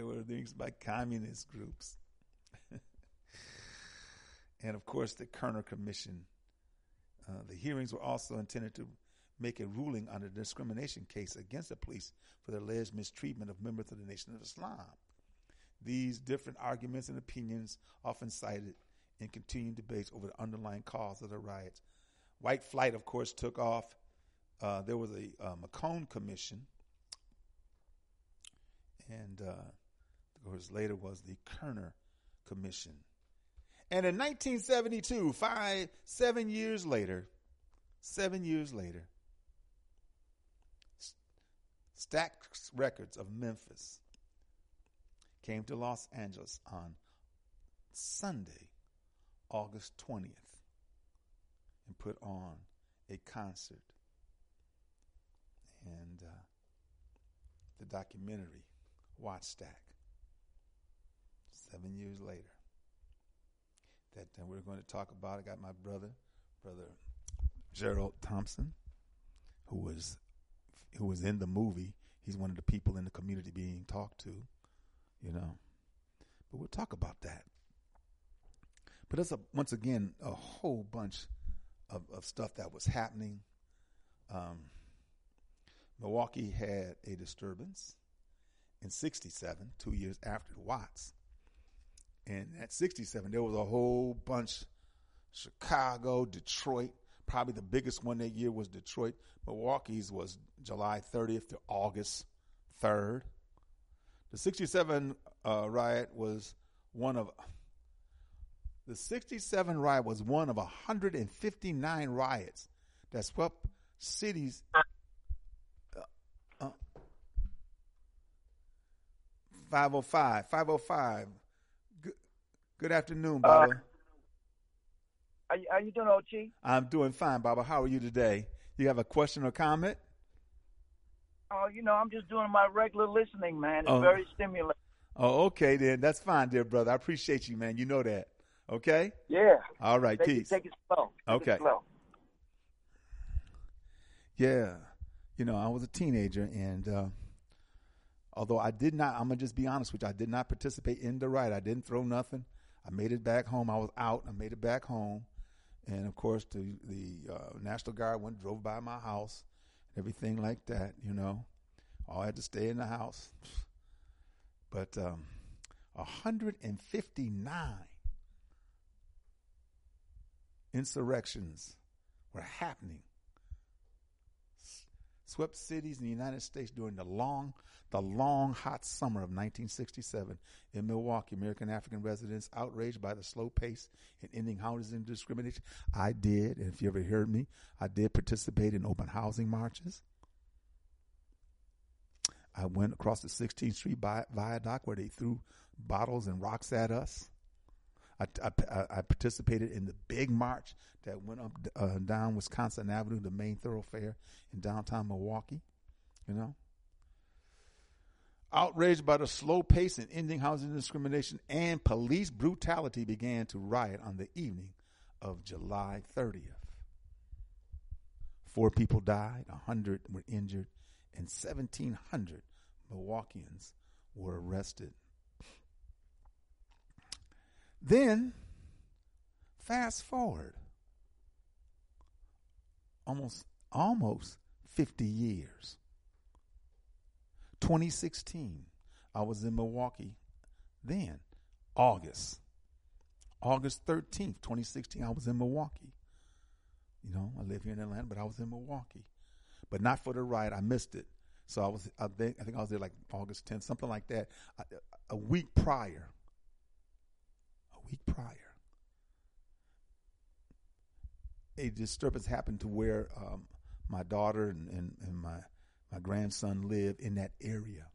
Speaker 3: were things by communist groups. and of course, the Kerner Commission. Uh, the hearings were also intended to make a ruling on a discrimination case against the police for the alleged mistreatment of members of the Nation of Islam. These different arguments and opinions often cited in continuing debates over the underlying cause of the riots. White flight, of course, took off. Uh, there was a uh, McCone Commission, and uh, of course later was the Kerner Commission. And in 1972, five, seven years later, seven years later, Stax Records of Memphis came to Los Angeles on Sunday, August 20th, and put on a concert. And uh, the documentary, Wattstax, seven years later, that uh, we're going to talk about. I got my brother, brother Gerald Thompson, who was who was in the movie. He's one of the people in the community being talked to, you know. But we'll talk about that. But it's a, once again a whole bunch of, of stuff that was happening. Um, Milwaukee had a disturbance in 67, two years after Watts. And at 67, there was a whole bunch Chicago, Detroit, probably the biggest one that year was Detroit. Milwaukee's was July 30th to August 3rd. The 67 uh, riot was one of the 67 riot was one of 159 riots that swept cities. Uh, uh, 505, 505. Good, good afternoon, Baba.
Speaker 16: Uh, how, you, you doing, OG?
Speaker 3: I'm doing fine, Baba. How are you today? You have a question or comment?
Speaker 16: Oh, you know, I'm just doing my regular listening, man. It's
Speaker 3: Oh.
Speaker 16: very stimulating.
Speaker 3: Oh, okay then. That's fine, dear brother. I appreciate you, man. You know that. Okay?
Speaker 16: Yeah.
Speaker 3: All right,
Speaker 16: take
Speaker 3: peace.
Speaker 16: It, take it slow. Take
Speaker 3: Okay.
Speaker 16: It slow.
Speaker 3: Yeah. You know, I was a teenager and uh, although I did not I'm gonna just be honest with you, I did not participate in the riot. I didn't throw nothing. I made it back home. I was out. I made it back home. And of course the the uh, National Guard went drove by my house, and everything like that, you know. All I had to stay in the house. But um 159 insurrections were happening swept cities in the United States during the long, the long hot summer of 1967. In Milwaukee, American African residents outraged by the slow pace in ending housing discrimination. I did, and if you ever heard me, I did participate in open housing marches. I went across the 16th Street vi- Viaduct where they threw bottles and rocks at us. I, I, I participated in the big march that went up uh, down Wisconsin Avenue, the main thoroughfare in downtown Milwaukee. You know, outraged by the slow pace in ending housing discrimination and police brutality, began to riot on the evening of July 30th. Four people died, 100 were injured, and 1,700 Milwaukeeans were arrested. Then, fast forward almost almost 50 years. 2016, I was in Milwaukee then, August. August 13th, 2016, I was in Milwaukee. You know, I live here in Atlanta, but I was in Milwaukee. But not for the ride. I missed it. So I was, I think, I think I was there like August 10th, something like that. A week prior. Week prior. A disturbance happened to where um, my daughter and, and, and my my grandson live in that area,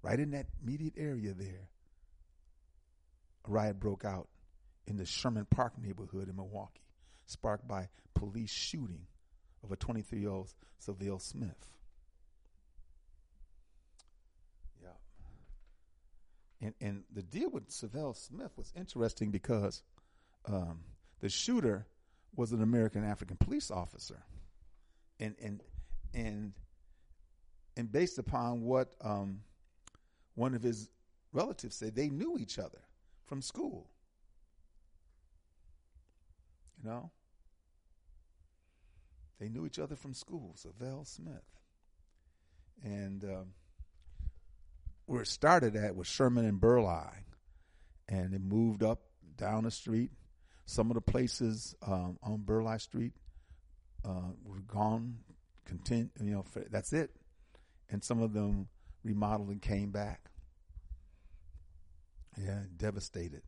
Speaker 3: right in that immediate area there. A riot broke out in the Sherman Park neighborhood in Milwaukee, sparked by police shooting of a 23 year old Sylville Smith. And, and the deal with Sylville Smith was interesting because um, the shooter was an American African police officer. And, and, and and based upon what um, one of his relatives said, they knew each other from school. You know? They knew each other from school, Sylville Smith. And um, where it started at was Sherman and Burleigh. And it moved up down the street. Some of the places um, on Burleigh Street uh, were gone. Content, you know, for, that's it and some of them remodeled and came back. Yeah, devastated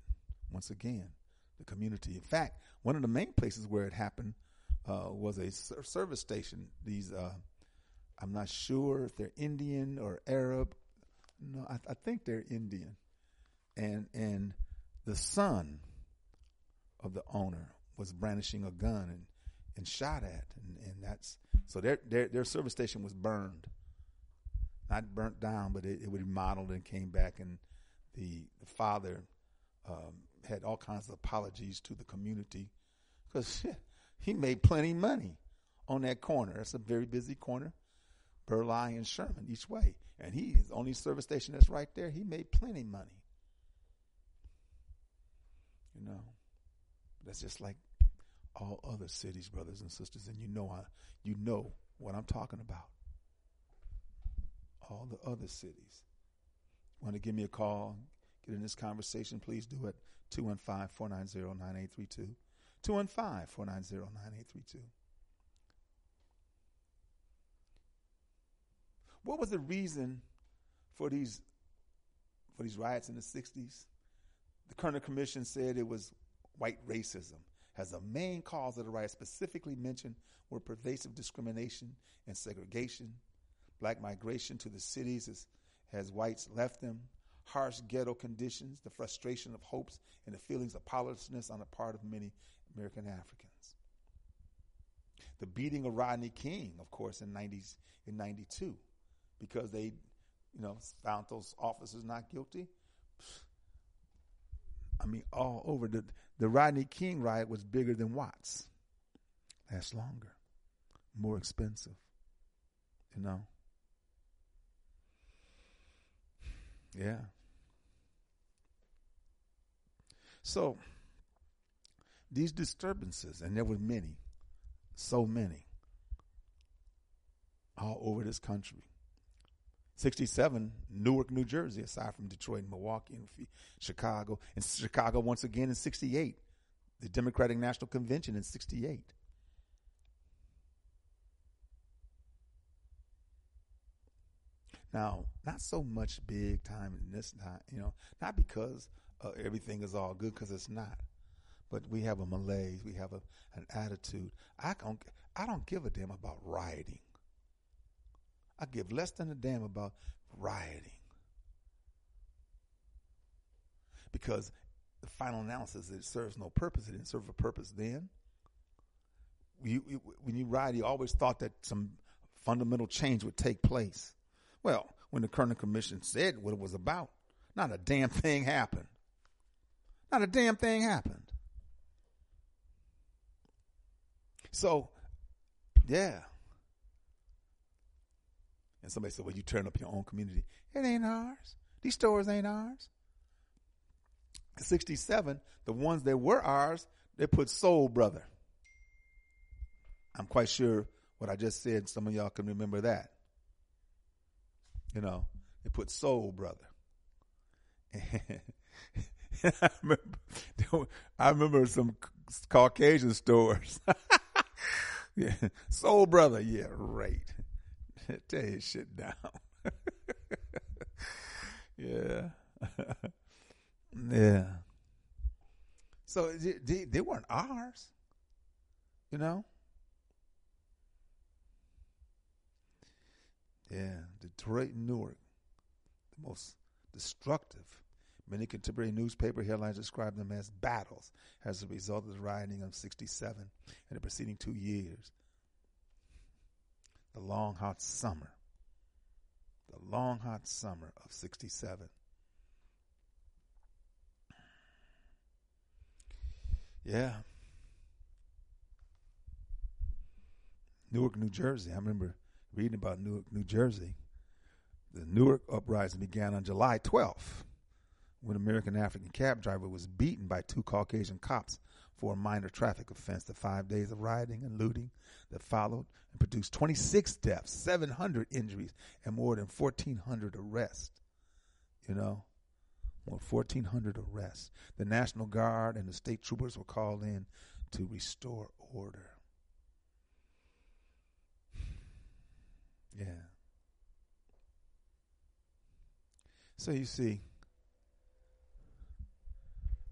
Speaker 3: once again the community. In fact, one of the main places where it happened uh, was a service station. These, uh, I'm not sure if they're Indian or Arab. No, I, I think they're Indian, and and the son of the owner was brandishing a gun and, and shot at, and, and that's so their, their their service station was burned not burnt down, but it, it was remodeled and came back. And the, the father um, had all kinds of apologies to the community because he made plenty money on that corner. It's a very busy corner, Burleigh and Sherman each way. And he the only service station that's right there. He made plenty money. You know, that's just like all other cities, brothers and sisters. And you know, I, you know what I'm talking about all the other cities. Want to give me a call, get in this conversation, please do it. 215 490 9832. 215 490 9832. What was the reason for these for these riots in the 60s? The Kerner Commission said it was white racism as the main cause of the riots specifically mentioned were pervasive discrimination and segregation, Black migration to the cities as, has whites left them, harsh ghetto conditions, the frustration of hopes, and the feelings of powerlessness on the part of many American Africans. The beating of Rodney King, of course, in 90s, in 92, because they, you know, found those officers not guilty. I mean, all over the the Rodney King riot was bigger than Watts. Lasts longer, more expensive, you know. Yeah. So these disturbances, and there were many, so many, all over this country. 67, Newark, New Jersey, aside from Detroit and Milwaukee and Chicago. And Chicago once again in 68, the Democratic National Convention in 68. Now, not so much big time in this time, you know, not because uh, everything is all good, because it's not. But we have a malaise, we have a, an attitude. I don't, I don't give a damn about rioting. I give less than a damn about rioting. Because the final analysis, it serves no purpose. It didn't serve a purpose then. You, you, when you riot, you always thought that some fundamental change would take place. Well, when the Kerner Commission said what it was about, not a damn thing happened. Not a damn thing happened. So, yeah. And somebody said, well, you turn up your own community. It ain't ours. These stores ain't ours. 67, the ones that were ours, they put Soul Brother. I'm quite sure what I just said, some of y'all can remember that. You know, they put Soul Brother. I, remember, I remember some Caucasian stores. yeah, Soul Brother, yeah, right. Tear his shit down. yeah. yeah. So they, they weren't ours, you know? Yeah, Detroit and Newark, the most destructive. Many contemporary newspaper headlines describe them as battles as a result of the rioting of 67 and the preceding two years. The long, hot summer. The long, hot summer of 67. Yeah. Newark, New Jersey. I remember reading about Newark, New Jersey. The Newark uprising began on July 12th when an American African cab driver was beaten by two Caucasian cops for a minor traffic offense. The five days of rioting and looting that followed and produced 26 deaths, 700 injuries, and more than 1,400 arrests. You know, more 1,400 arrests. The National Guard and the state troopers were called in to restore order. Yeah. So you see,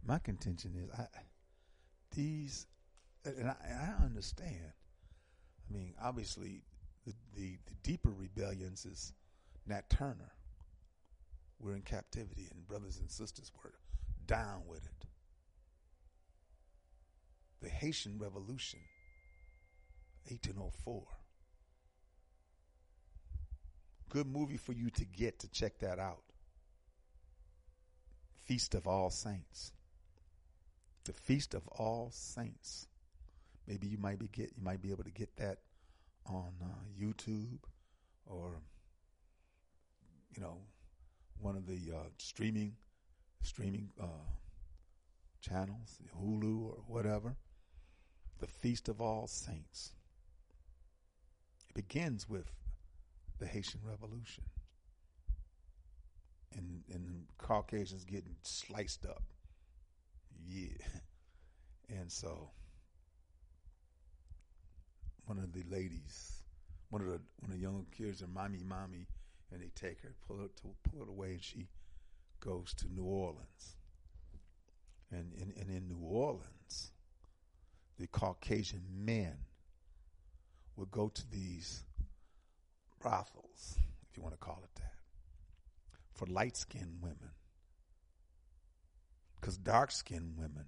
Speaker 3: my contention is I these and I, I understand. I mean, obviously, the, the, the deeper rebellions is Nat Turner. We're in captivity, and brothers and sisters were down with it. The Haitian Revolution, 1804 good movie for you to get to check that out. Feast of All Saints. The Feast of All Saints. Maybe you might be get you might be able to get that on uh, YouTube or you know one of the uh, streaming streaming uh, channels, Hulu or whatever. The Feast of All Saints. It begins with the Haitian Revolution. And and Caucasians getting sliced up. Yeah. And so one of the ladies, one of the one of the young kids are mommy, mommy, and they take her, pull her to pull it away, and she goes to New Orleans. And, and, and in New Orleans, the Caucasian men would go to these brothels, if you want to call it that, for light skinned women. Because dark skinned women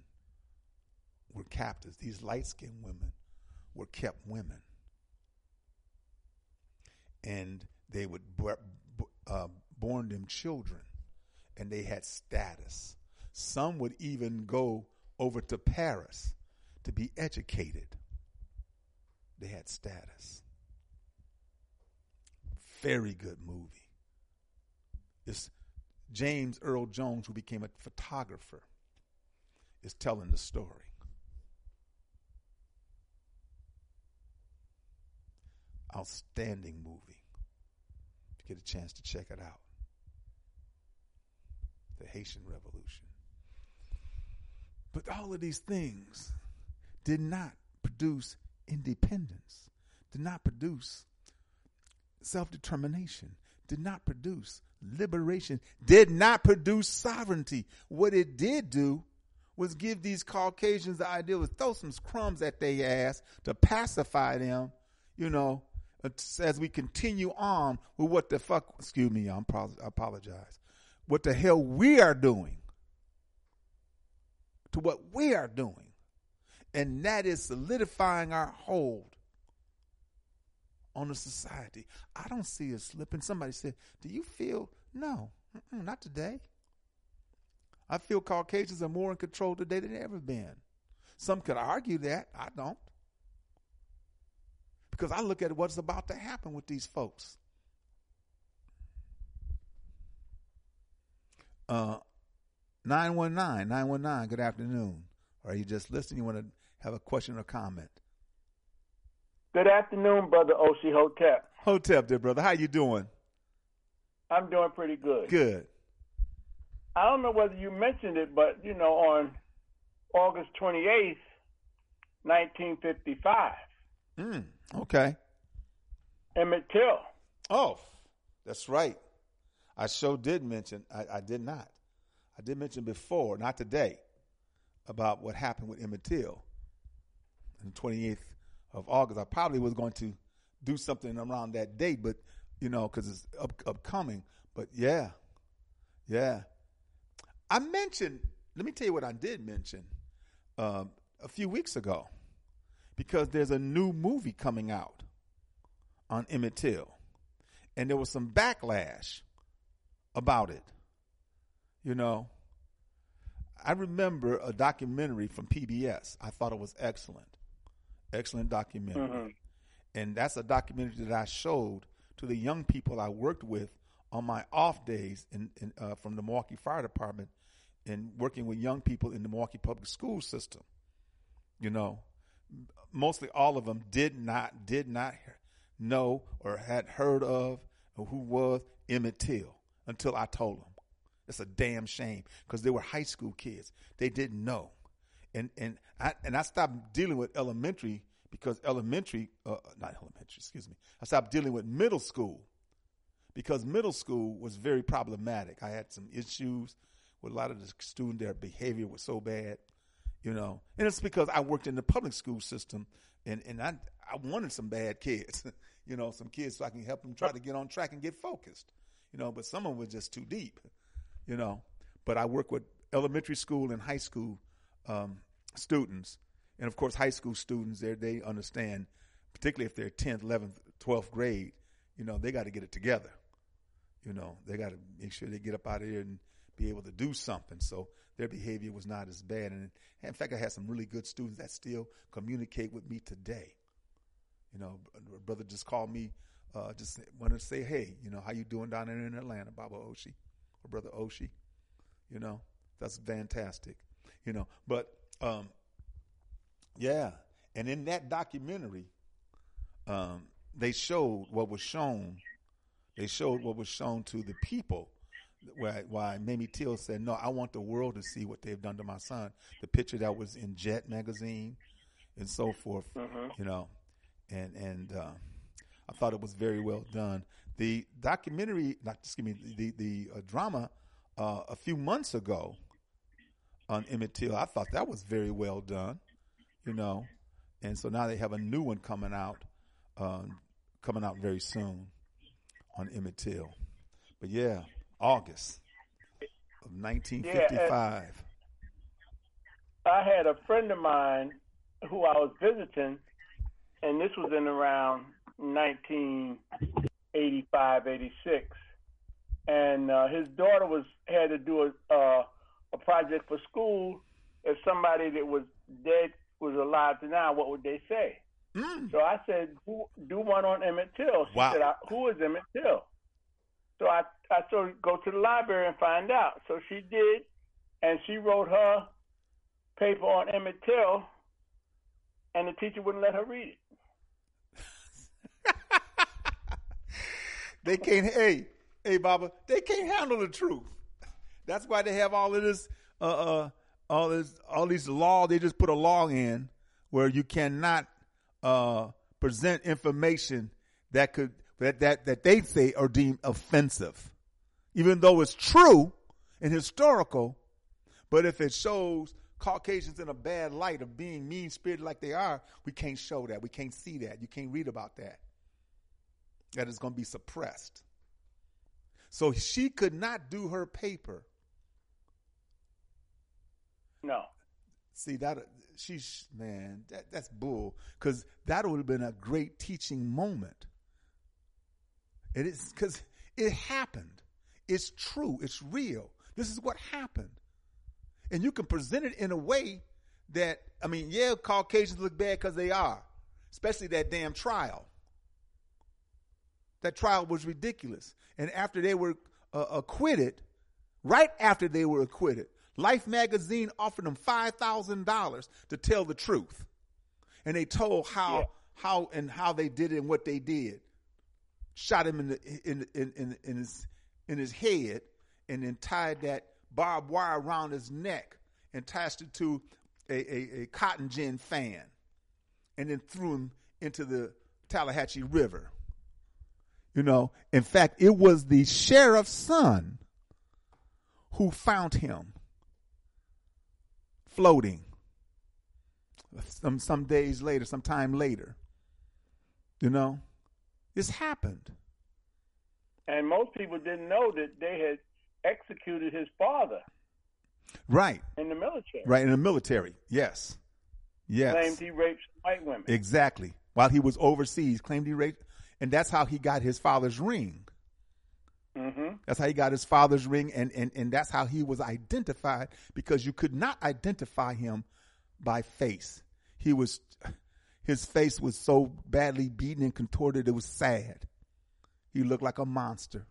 Speaker 3: were captives. These light skinned women were kept women. And they would uh, born them children, and they had status. Some would even go over to Paris to be educated. They had status. Very good movie. It's James Earl Jones, who became a photographer, is telling the story. Outstanding movie. If you get a chance to check it out. The Haitian Revolution. But all of these things did not produce independence, did not produce self determination, did not produce liberation, did not produce sovereignty. What it did do was give these Caucasians the idea was throw some crumbs at their ass to pacify them, you know, as we continue on with what the fuck, excuse me, I'm pro- I apologize, what the hell we are doing, to what we are doing, and that is solidifying our hold on the society. I don't see it slipping. Somebody said, "Do you feel?" No, not today. I feel Caucasians are more in control today than they ever been. Some could argue that. I don't. Because I look at what's about to happen with these folks. Uh, 919, 919, good afternoon. Or are you just listening? You want to have a question or comment?
Speaker 16: Good afternoon, brother Oshi Hotep.
Speaker 3: Hotep, dear brother. How you doing?
Speaker 16: I'm doing pretty good.
Speaker 3: Good.
Speaker 16: I don't know whether you mentioned it, but you know, on August 28th, 1955,
Speaker 3: Mm, okay.
Speaker 16: Emmett Till.
Speaker 3: Oh, that's right. I sure did mention. I, I did not. I did mention before, not today, about what happened with Emmett Till on the 28th of August. I probably was going to do something around that date, but you know, because it's up, upcoming. But yeah, yeah. I mentioned. Let me tell you what I did mention um, a few weeks ago, because there's a new movie coming out on Emmett Till, and there was some backlash about it. You know, I remember a documentary from PBS. I thought it was excellent, excellent documentary,
Speaker 16: Mhm.
Speaker 3: and that's a documentary that I showed to the young people I worked with on my off days in, in uh, from the Milwaukee Fire Department and working with young people in the Milwaukee public school system. You know, mostly all of them did not did not know or had heard of or who was Emmett Till until I told them. It's a damn shame because they were high school kids. They didn't know, and and I and I stopped dealing with elementary because elementary, uh, not elementary, excuse me. I stopped dealing with middle school because middle school was very problematic. I had some issues with a lot of the students. Their behavior was so bad, you know, and it's because I worked in the public school system, and and I I wanted some bad kids, you know, some kids so I can help them try to get on track and get focused, you know. But some of them were just too deep, you know. But I work with elementary school and high school um, students, and of course, high school students. They understand, particularly if they're tenth, eleventh, twelfth grade. You know, they got to get it together. You know, they got to make sure they get up out of here and be able to do something. So their behavior was not as bad. And in fact, I had some really good students that still communicate with me today. You know, a brother just called me, uh, just wanted to say, hey, you know, how you doing down there in Atlanta, Baba Oshi, or brother Oshi? You know, that's fantastic. You know, but um, yeah, and in that documentary, um, they showed what was shown. They showed what was shown to the people. Why, why Mamie Till said, "No, I want the world to see what they've done to my son." The picture that was in Jet magazine, and so forth. You know, and and uh, I thought it was very well done. The documentary, not excuse me, the the uh, drama uh, a few months ago on Emmett Till, I thought that was very well done. You know, and so now they have a new one coming out, um, coming out very soon on Emmett Till. But yeah, August of 1955.
Speaker 16: I had a friend of mine who I was visiting, and this was in around 1985, 86. And uh, his daughter was had to do a uh, a project for school. If somebody that was dead was alive to now, what would they say? Hmm. So I said, do, do one on Emmett Till. She
Speaker 3: Wow.
Speaker 16: said, who is Emmett Till? So I, I told her, go to the library and find out. So she did, and she wrote her paper on Emmett Till, and the teacher wouldn't let her read it.
Speaker 3: They can't. Hey, hey, Baba. They can't handle the truth. That's why they have all of this, uh, uh, all this, all these law. They just put a law in where you cannot uh, present information that could that that that they say are deemed offensive, even though it's true and historical. But if it shows Caucasians in a bad light of being mean spirited like they are, we can't show that. We can't see that. You can't read about that. that is going to be suppressed. So she could not do her paper.
Speaker 16: No.
Speaker 3: See that she's man, that, that's bull. Because that would have been a great teaching moment. It is because it happened. It's true. It's real. This is what happened. And you can present it in a way that, I mean, yeah, Caucasians look bad because they are, especially that damn trial. That trial was ridiculous. And after they were uh, acquitted, right after they were acquitted, Life magazine offered them $5,000 to tell the truth. And they told how,
Speaker 16: Yeah.
Speaker 3: how and how they did it and what they did. Shot him in the, in, in, in, in his, in his head and then tied that barbed wire around his neck and attached it to a, a, a cotton gin fan and then threw him into the Tallahatchie River. You know, in fact, it was the sheriff's son who found him floating some some days later, some time later. You know, this happened.
Speaker 16: And most people didn't know that they had executed his father
Speaker 3: Right,
Speaker 16: in the military.
Speaker 3: right in the military. Yes, yes,
Speaker 16: Claimed he raped white women.
Speaker 3: exactly. While he was overseas, claimed he raped, and that's how he got his father's ring.
Speaker 16: Hmm
Speaker 3: That's how he got his father's ring, and, and, and that's how he was identified because you could not identify him by face. He was, his face was so badly beaten and contorted, it was sad. He looked like a monster.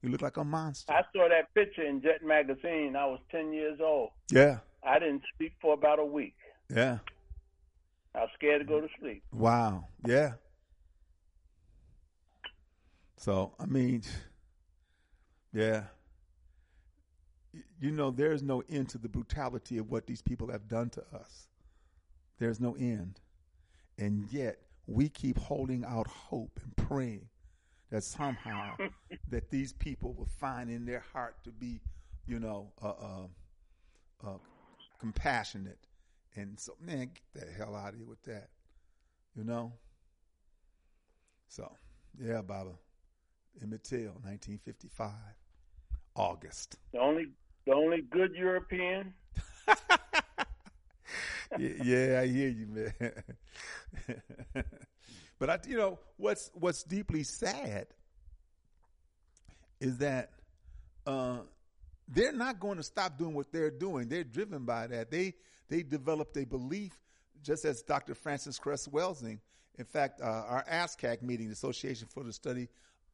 Speaker 3: He looked like a monster.
Speaker 16: I saw that picture in Jet magazine. I was ten years old.
Speaker 3: Yeah,
Speaker 16: I didn't sleep for about a week.
Speaker 3: yeah.
Speaker 16: I was scared to go to sleep.
Speaker 3: Wow. Yeah. So, I mean, yeah. You know, there's no end to the brutality of what these people have done to us. There's no end. And yet, we keep holding out hope and praying that somehow that these people will find in their heart to be, you know, uh, uh, uh, compassionate. And so, man, get the hell out of here with that. You know? So, yeah, Baba. Emmett Till, 1955, August.
Speaker 16: The only the only good European.
Speaker 3: yeah, yeah, I hear you, man. but I, you know, what's what's deeply sad is that uh, they're not going to stop doing what they're doing. They're driven by that. They they developed a belief, just as Dr. Frances Cress Welsing. In fact, uh, our ASCAC meeting, the Association for the Study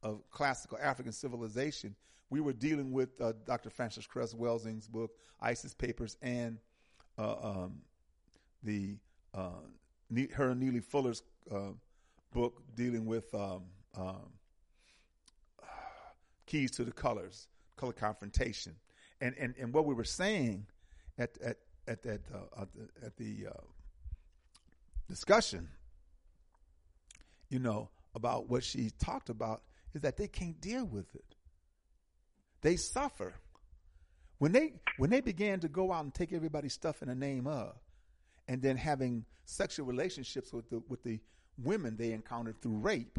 Speaker 3: of Classical African Civilization, we were dealing with uh, Dr. Frances Cress Welsing's book, ISIS Papers, and uh, um, the uh, her Neely Fuller's uh, book dealing with um, um, keys to the colors, color confrontation, and and and what we were saying at at at uh, at the, at the uh, discussion, you know, about what she talked about is that they can't deal with it. They suffer when they when they began to go out and take everybody's stuff in the name of, and then having sexual relationships with the with the women they encountered through rape,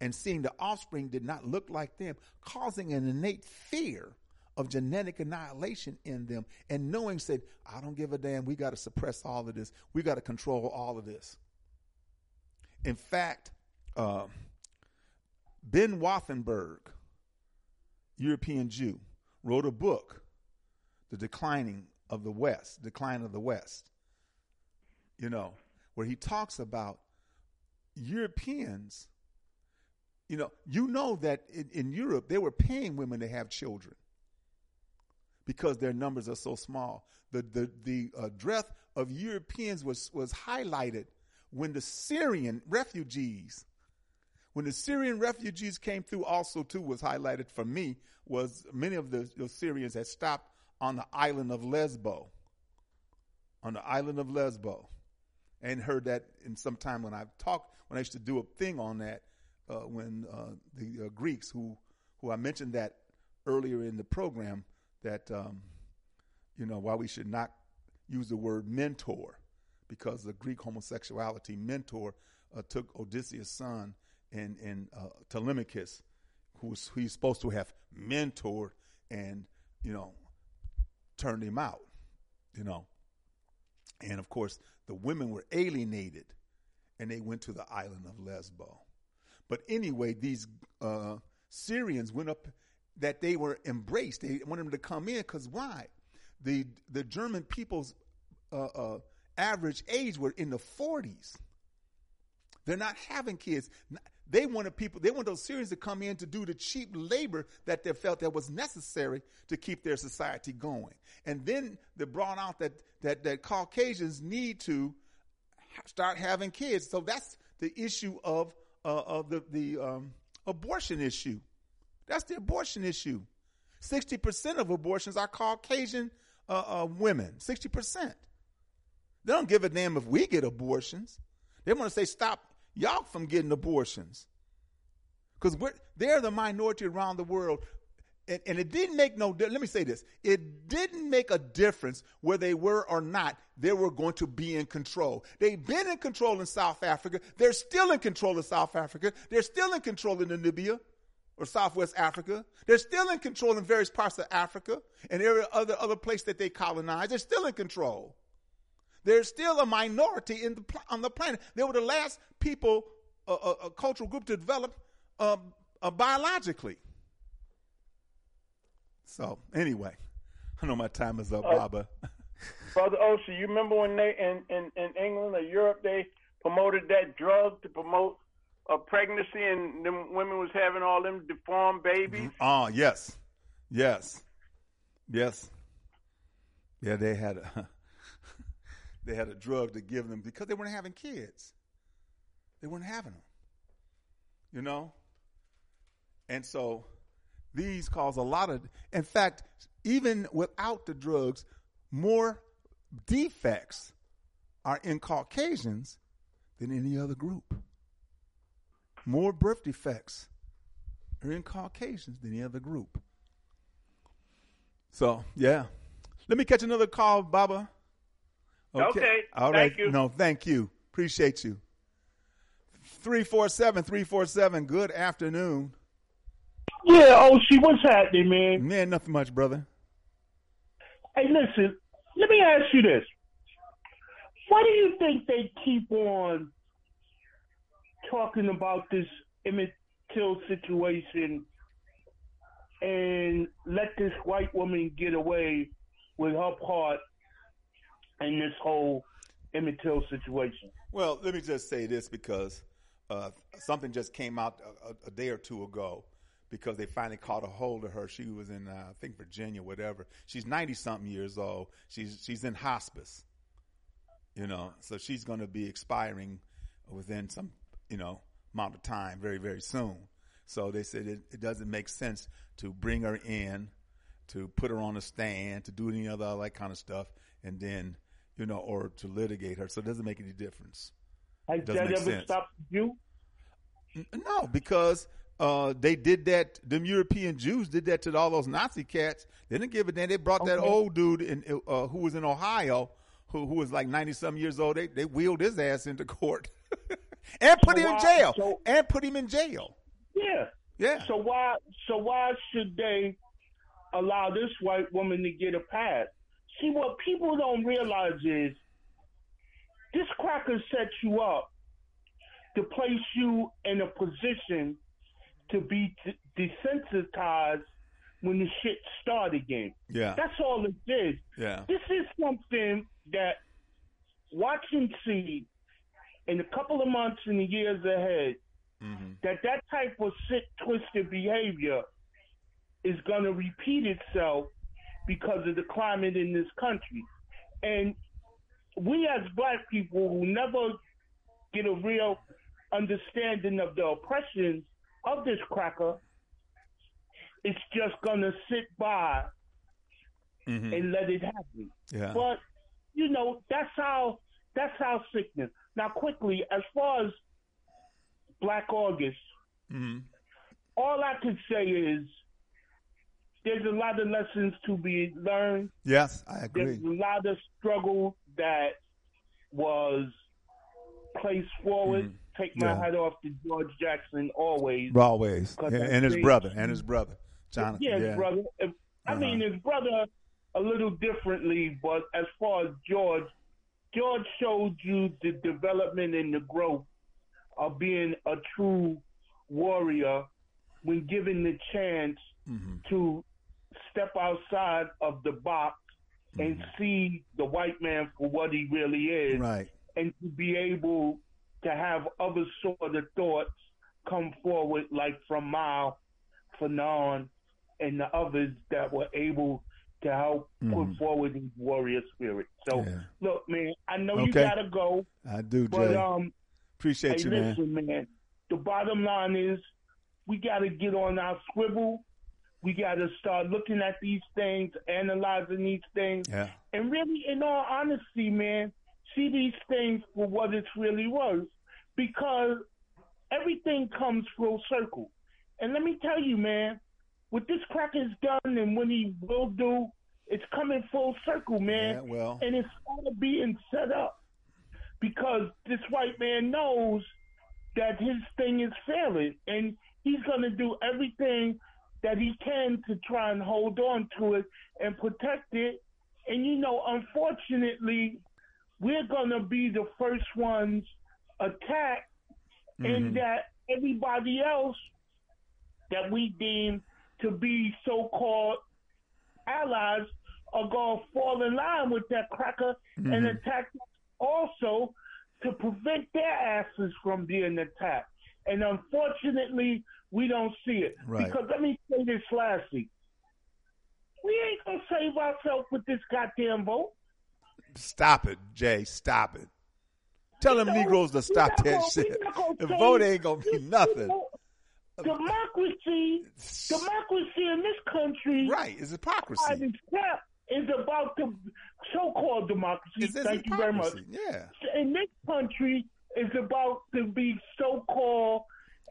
Speaker 3: and seeing the offspring did not look like them, causing an innate fear of genetic annihilation in them, and knowing said, "I don't give a damn. We got to suppress all of this. We got to control all of this." In fact, uh, Ben Wattenberg, European Jew, wrote a book, The Declining of the West, Decline of the West, you know, where he talks about Europeans, you know, you know that in, in Europe they were paying women to have children because their numbers are so small. The the the uh, breadth of Europeans was was highlighted when the Syrian refugees, when the Syrian refugees came through, also too was highlighted for me was many of the, the Syrians had stopped on the island of Lesbo, on the island of Lesbo, and heard that in some time when I talked when I used to do a thing on that uh, when uh, the uh, Greeks who who I mentioned that earlier in the program that um, you know why we should not use the word mentor because the Greek homosexuality mentor uh, took Odysseus' son and and uh, Telemachus, who he's supposed to have mentored and you know turned him out, you know, and of course the women were alienated, and they went to the island of Lesbo. But anyway, these uh, Syrians went up that they were embraced. They wanted them to come in because why? The the German people's uh, uh, average age were in the forties. They're not having kids. They wanted people. They want those Syrians to come in to do the cheap labor that they felt that was necessary to keep their society going. And then they brought out that that that Caucasians need to start having kids. So that's the issue of uh, of the the um, abortion issue. That's the abortion issue. Sixty percent of abortions are Caucasian uh, uh, women. Sixty percent. They don't give a damn if we get abortions. They want to say stop y'all from getting abortions because they're the minority around the world. And, and, it didn't make no. Let me say this: it didn't make a difference where they were or not. They were going to be in control. They've been in control in South Africa. They're still in control of South Africa. They're still in control in Namibia or Southwest Africa. They're still in control in various parts of Africa and every other other place that they colonize. They're still in control. They're still a minority in the, on the planet. They were the last people, a, a, a cultural group to develop uh, uh, biologically. So anyway, I know my time is up,
Speaker 16: Uh,
Speaker 3: Baba.
Speaker 16: Brother Ocean, you remember when they in, in, in England or Europe they promoted that drug to promote a pregnancy and them women was having all them deformed babies?
Speaker 3: Oh yes, yes, yes. Yeah, they had a they had a drug to give them because they weren't having kids. They weren't having them. You know? And so these cause a lot of in fact, even without the drugs, more defects are in Caucasians than any other group. More birth defects are in Caucasians than any other group. So, yeah. Let me catch another call, Baba.
Speaker 16: Okay.
Speaker 3: All
Speaker 16: Thank
Speaker 3: right.
Speaker 16: you.
Speaker 3: No, thank you. Appreciate you. 347 347. Good afternoon.
Speaker 17: Yeah, oh, see, what's happening, man?
Speaker 3: Man, nothing much, brother.
Speaker 17: Hey, listen, let me ask you this. Why do you think they keep on talking about this Emmett Till situation and let this white woman get away with her part in this whole Emmett Till situation?
Speaker 3: Well, let me just say this because uh, something just came out a, a, day or two ago because they finally caught a hold of her. She was in, uh, I think, Virginia, whatever. She's 90 something years old. She's, she's in hospice, you know, so she's going to be expiring within some, you know, amount of time very, very soon. So they said it, it doesn't make sense to bring her in, to put her on a stand, to do any other that kind of stuff, and then, you know, or to litigate her. So it doesn't make any difference.
Speaker 17: Has
Speaker 3: Doesn't
Speaker 17: that
Speaker 3: make
Speaker 17: ever
Speaker 3: sense.
Speaker 17: stopped you?
Speaker 3: No, because uh, they did that. Them European Jews did that to all those Nazi cats. They didn't give a damn. They brought that old dude in, uh, who was in Ohio, who who was like ninety some years old. They they wheeled his ass into court and put
Speaker 17: So
Speaker 3: him in jail.
Speaker 17: so-
Speaker 3: and put him in jail.
Speaker 17: Yeah.
Speaker 3: Yeah.
Speaker 17: So why so why should they allow this white woman to get a pass? See what people don't realize is this cracker sets you up to place you in a position to be desensitized when the shit start again.
Speaker 3: Yeah.
Speaker 17: That's all it is.
Speaker 3: Yeah.
Speaker 17: This is something that watch and see in a couple of months and the years ahead
Speaker 3: Mm-hmm.
Speaker 17: that that type of sick, twisted behavior is going to repeat itself because of the climate in this country. And we as black people who never get a real understanding of the oppressions of this cracker, it's just to sit by
Speaker 3: Mhm.
Speaker 17: and let it happen.
Speaker 3: Yeah.
Speaker 17: But you know, that's how that's how sickness. Now, quickly, as far as Black August,
Speaker 3: Mhm.
Speaker 17: all I can say is there's a lot of lessons to be learned.
Speaker 3: Yes, I agree.
Speaker 17: There's a lot of struggle that was placed forward
Speaker 3: Mm-hmm.
Speaker 17: take my
Speaker 3: Yeah.
Speaker 17: hat off to George Jackson always.
Speaker 3: Always, and, and his brother, and his brother, Jonathan.
Speaker 17: Yeah, his
Speaker 3: yeah.
Speaker 17: brother. If- I
Speaker 3: Uh-huh.
Speaker 17: mean, his brother a little differently, but as far as George, George showed you the development and the growth of being a true warrior when given the chance
Speaker 3: Mm-hmm.
Speaker 17: to step outside of the box and
Speaker 3: Mm-hmm.
Speaker 17: see the white man for what he really is,
Speaker 3: Right.
Speaker 17: and to be able to have other sort of thoughts come forward, like from Mao, Fanon, and the others that were able to help
Speaker 3: Mhm.
Speaker 17: put forward these warrior spirit. So,
Speaker 3: Yeah.
Speaker 17: look, man, I know you gotta go,
Speaker 3: I do,
Speaker 17: but
Speaker 3: Jay.
Speaker 17: um,
Speaker 3: Appreciate
Speaker 17: hey,
Speaker 3: you, man.
Speaker 17: listen, man. The bottom line is we got to get on our swivel. We got to start looking at these things, analyzing these things,
Speaker 3: Yeah.
Speaker 17: and really, in all honesty, man, see these things for what it's really worth because everything comes full circle. And let me tell you, man, what this crack has done and what he will do, it's coming full circle, man.
Speaker 3: Yeah, well.
Speaker 17: And it's all being set up because this white man knows that his thing is failing and he's going to do everything that he can to try and hold on to it and protect it. And you know, unfortunately, we're going to be the first ones attacked and
Speaker 3: Mhm.
Speaker 17: that everybody else that we deem to be so-called allies are going to fall in line with that cracker and
Speaker 3: Mhm.
Speaker 17: attack us also to prevent their asses from being attacked. And unfortunately, we don't see it.
Speaker 3: Right.
Speaker 17: Because let me say this lastly. We ain't to save ourselves with this goddamn vote.
Speaker 3: Stop it, Jay. Stop it. Tell them Negroes to stop that
Speaker 17: gonna-
Speaker 3: shit.
Speaker 17: gonna
Speaker 3: The vote ain't gonna be nothing.
Speaker 17: Democracy, democracy in this country,
Speaker 3: right, is hypocrisy.
Speaker 17: is about the so-called democracy. Thank you very much.
Speaker 3: yeah.
Speaker 17: In this country, is about to be so-called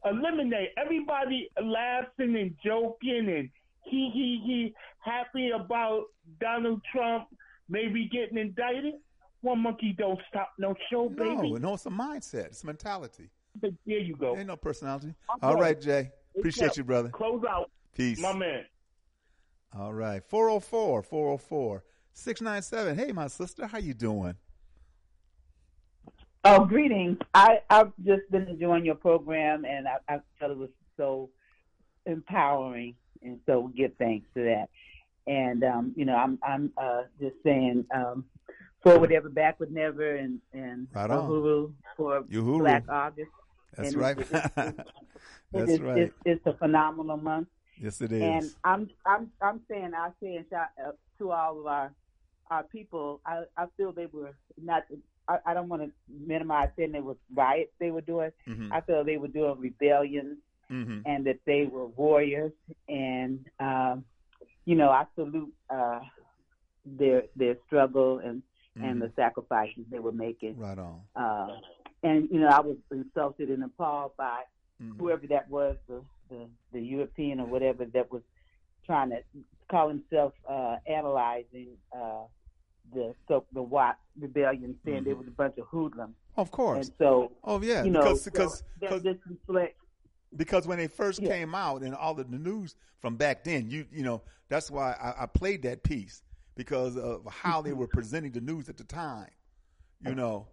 Speaker 17: eliminate everybody laughing and joking and he he he happy about Donald Trump maybe getting indicted. One monkey don't stop no show, baby.
Speaker 3: No, no, it's a mindset. It's a mentality.
Speaker 17: But there you go.
Speaker 3: Ain't no personality.
Speaker 17: Okay.
Speaker 3: All right, Jay. Appreciate you, brother.
Speaker 17: Close out.
Speaker 3: Peace.
Speaker 17: My man.
Speaker 3: All right. 404 404 697. Hey, my sister. How you doing?
Speaker 18: Oh, greetings. I, I've just been enjoying your program, and I, I felt it was so empowering, and so we give thanks to that. And um, you know, I'm I'm uh, just saying, um, forward ever, backward never, and and
Speaker 3: Right on.
Speaker 18: Uhuru for
Speaker 3: Uhuru.
Speaker 18: Black August.
Speaker 3: That's
Speaker 18: And
Speaker 3: right.
Speaker 18: it's- it's-
Speaker 3: That's
Speaker 18: it's,
Speaker 3: right.
Speaker 18: It's, it's a phenomenal month.
Speaker 3: Yes, it is.
Speaker 18: And I'm I'm I'm saying I say and shout out to all of our our people. I I feel they were not. I, I don't want to minimize saying it was riots they were doing.
Speaker 3: Mhm.
Speaker 18: I feel they were doing rebellions
Speaker 3: Mhm.
Speaker 18: and that they were warriors. And um, you know I salute uh, their their struggle and and the
Speaker 3: Mhm.
Speaker 18: sacrifices they were making.
Speaker 3: Right on.
Speaker 18: Uh, and you know I was insulted and appalled by
Speaker 3: Mhm.
Speaker 18: whoever that was, the, the the European or whatever that was trying to call himself uh, analyzing uh, the so the Watt rebellion, saying there mm-hmm. was a bunch of hoodlums.
Speaker 3: Of course.
Speaker 18: And so,
Speaker 3: Oh yeah,
Speaker 18: you know,
Speaker 3: because
Speaker 18: so
Speaker 3: because
Speaker 18: that just reflects.
Speaker 3: because when they first came out and all of the news from back then, you you know that's why I, I played that piece because of how they were presenting the news at the time. You know,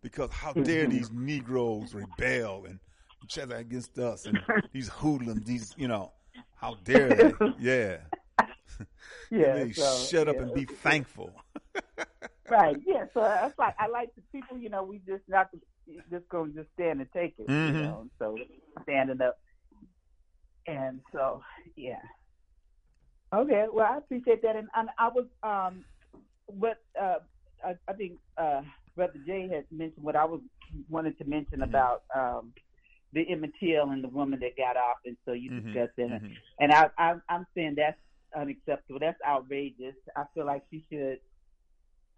Speaker 3: because how dare mm-hmm. these Negroes rebel and each other against us and these hoodlums, these you know, how dare they? Yeah.
Speaker 18: Yeah, so,
Speaker 3: shut up
Speaker 18: yeah.
Speaker 3: and be thankful.
Speaker 18: Right. Yeah. So that's like I like the people. You know, we just not just gonna just stand and take it.
Speaker 3: Mhm.
Speaker 18: You know, so standing up. And so, yeah. Okay. Well, I appreciate that, and, and I was um, what uh, I, I think uh, Brother Jay had mentioned what I was wanted to mention about um, the Emmett Till and the woman that got off, and so you
Speaker 3: Mhm.
Speaker 18: discussed that,
Speaker 3: Mhm.
Speaker 18: and I, I I'm saying that's unacceptable. That's outrageous. I feel like she should.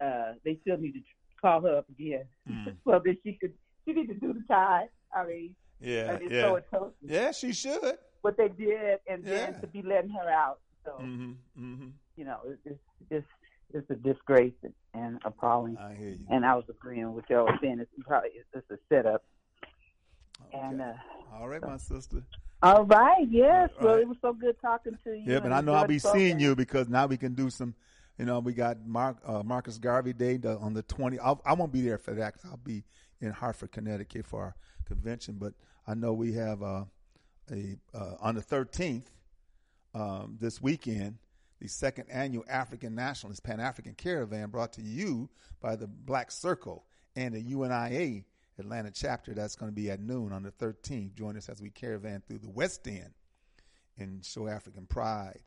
Speaker 18: Uh, they still need to call her up again
Speaker 3: Mm.
Speaker 18: so that she could. She need to do the time. I mean,
Speaker 3: Yeah, yeah.
Speaker 18: so
Speaker 3: Yeah, she should.
Speaker 18: what they did, and then to be letting her out. So
Speaker 3: hmm hmm
Speaker 18: you know, it, it's it's it's a disgrace and appalling.
Speaker 3: I hear you.
Speaker 18: And I was agreeing with y'all saying it's probably it's, it's a setup. And uh,
Speaker 3: All right, my sister.
Speaker 18: all right, yes.
Speaker 3: All
Speaker 18: Well,
Speaker 3: right.
Speaker 18: it was so good talking to you.
Speaker 3: Yeah, but I know I'll be
Speaker 18: program.
Speaker 3: seeing you because now we can do some. You know, we got Mark uh, Marcus Garvey Day on the 20th. I'll, I won't be there for that 'cause I'll be in Hartford, Connecticut for our convention. But I know we have uh, a uh, on the 13th um, this weekend the second annual African Nationalist Pan African Caravan brought to you by the Black Circle and the UNIA Atlanta chapter. That's going to be at noon on the 13th. Join us as we caravan through the West End and show African pride.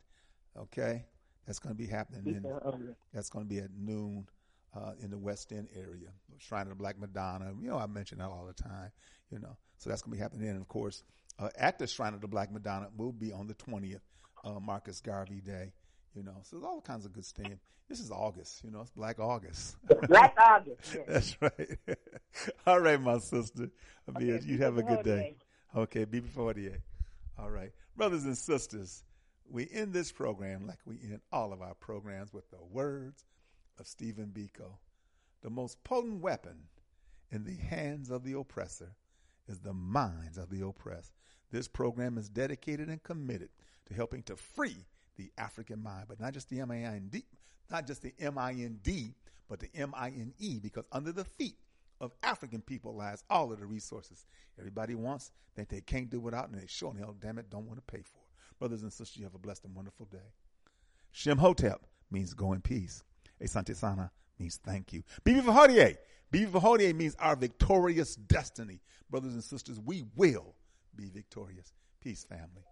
Speaker 3: Okay, that's going to be happening. In, that's going to be at noon uh, in the West End area. Shrine of the Black Madonna. You know, I mention that all the time. You know, so that's going to be happening. And of course, uh, at the Shrine of the Black Madonna will be on the twentieth, uh, Marcus Garvey Day. You know, so there's all kinds of good stuff. This is August. You know, it's Black August.
Speaker 18: Black August. yes.
Speaker 3: That's right. All right, my sister.
Speaker 18: Okay,
Speaker 3: you have a good day. Okay, BB48. All right. Brothers and sisters, we end this program like we end all of our programs with the words of Stephen Biko. The most potent weapon in the hands of the oppressor is the minds of the oppressed. This program is dedicated and committed to helping to free the African mind, but not just the M-I-N-D, not just the M-I-N-D, but the M-I-N-E, because under the feet of African people lies all of the resources everybody wants that they can't do without, and they sure and hell, damn it, don't want to pay for. Brothers and sisters, you have a blessed and wonderful day. Shem Hotep means go in peace. Asante Sana means thank you. Bibi Vahodier. Bibi Vahodier means our victorious destiny. Brothers and sisters, we will be victorious. Peace, family.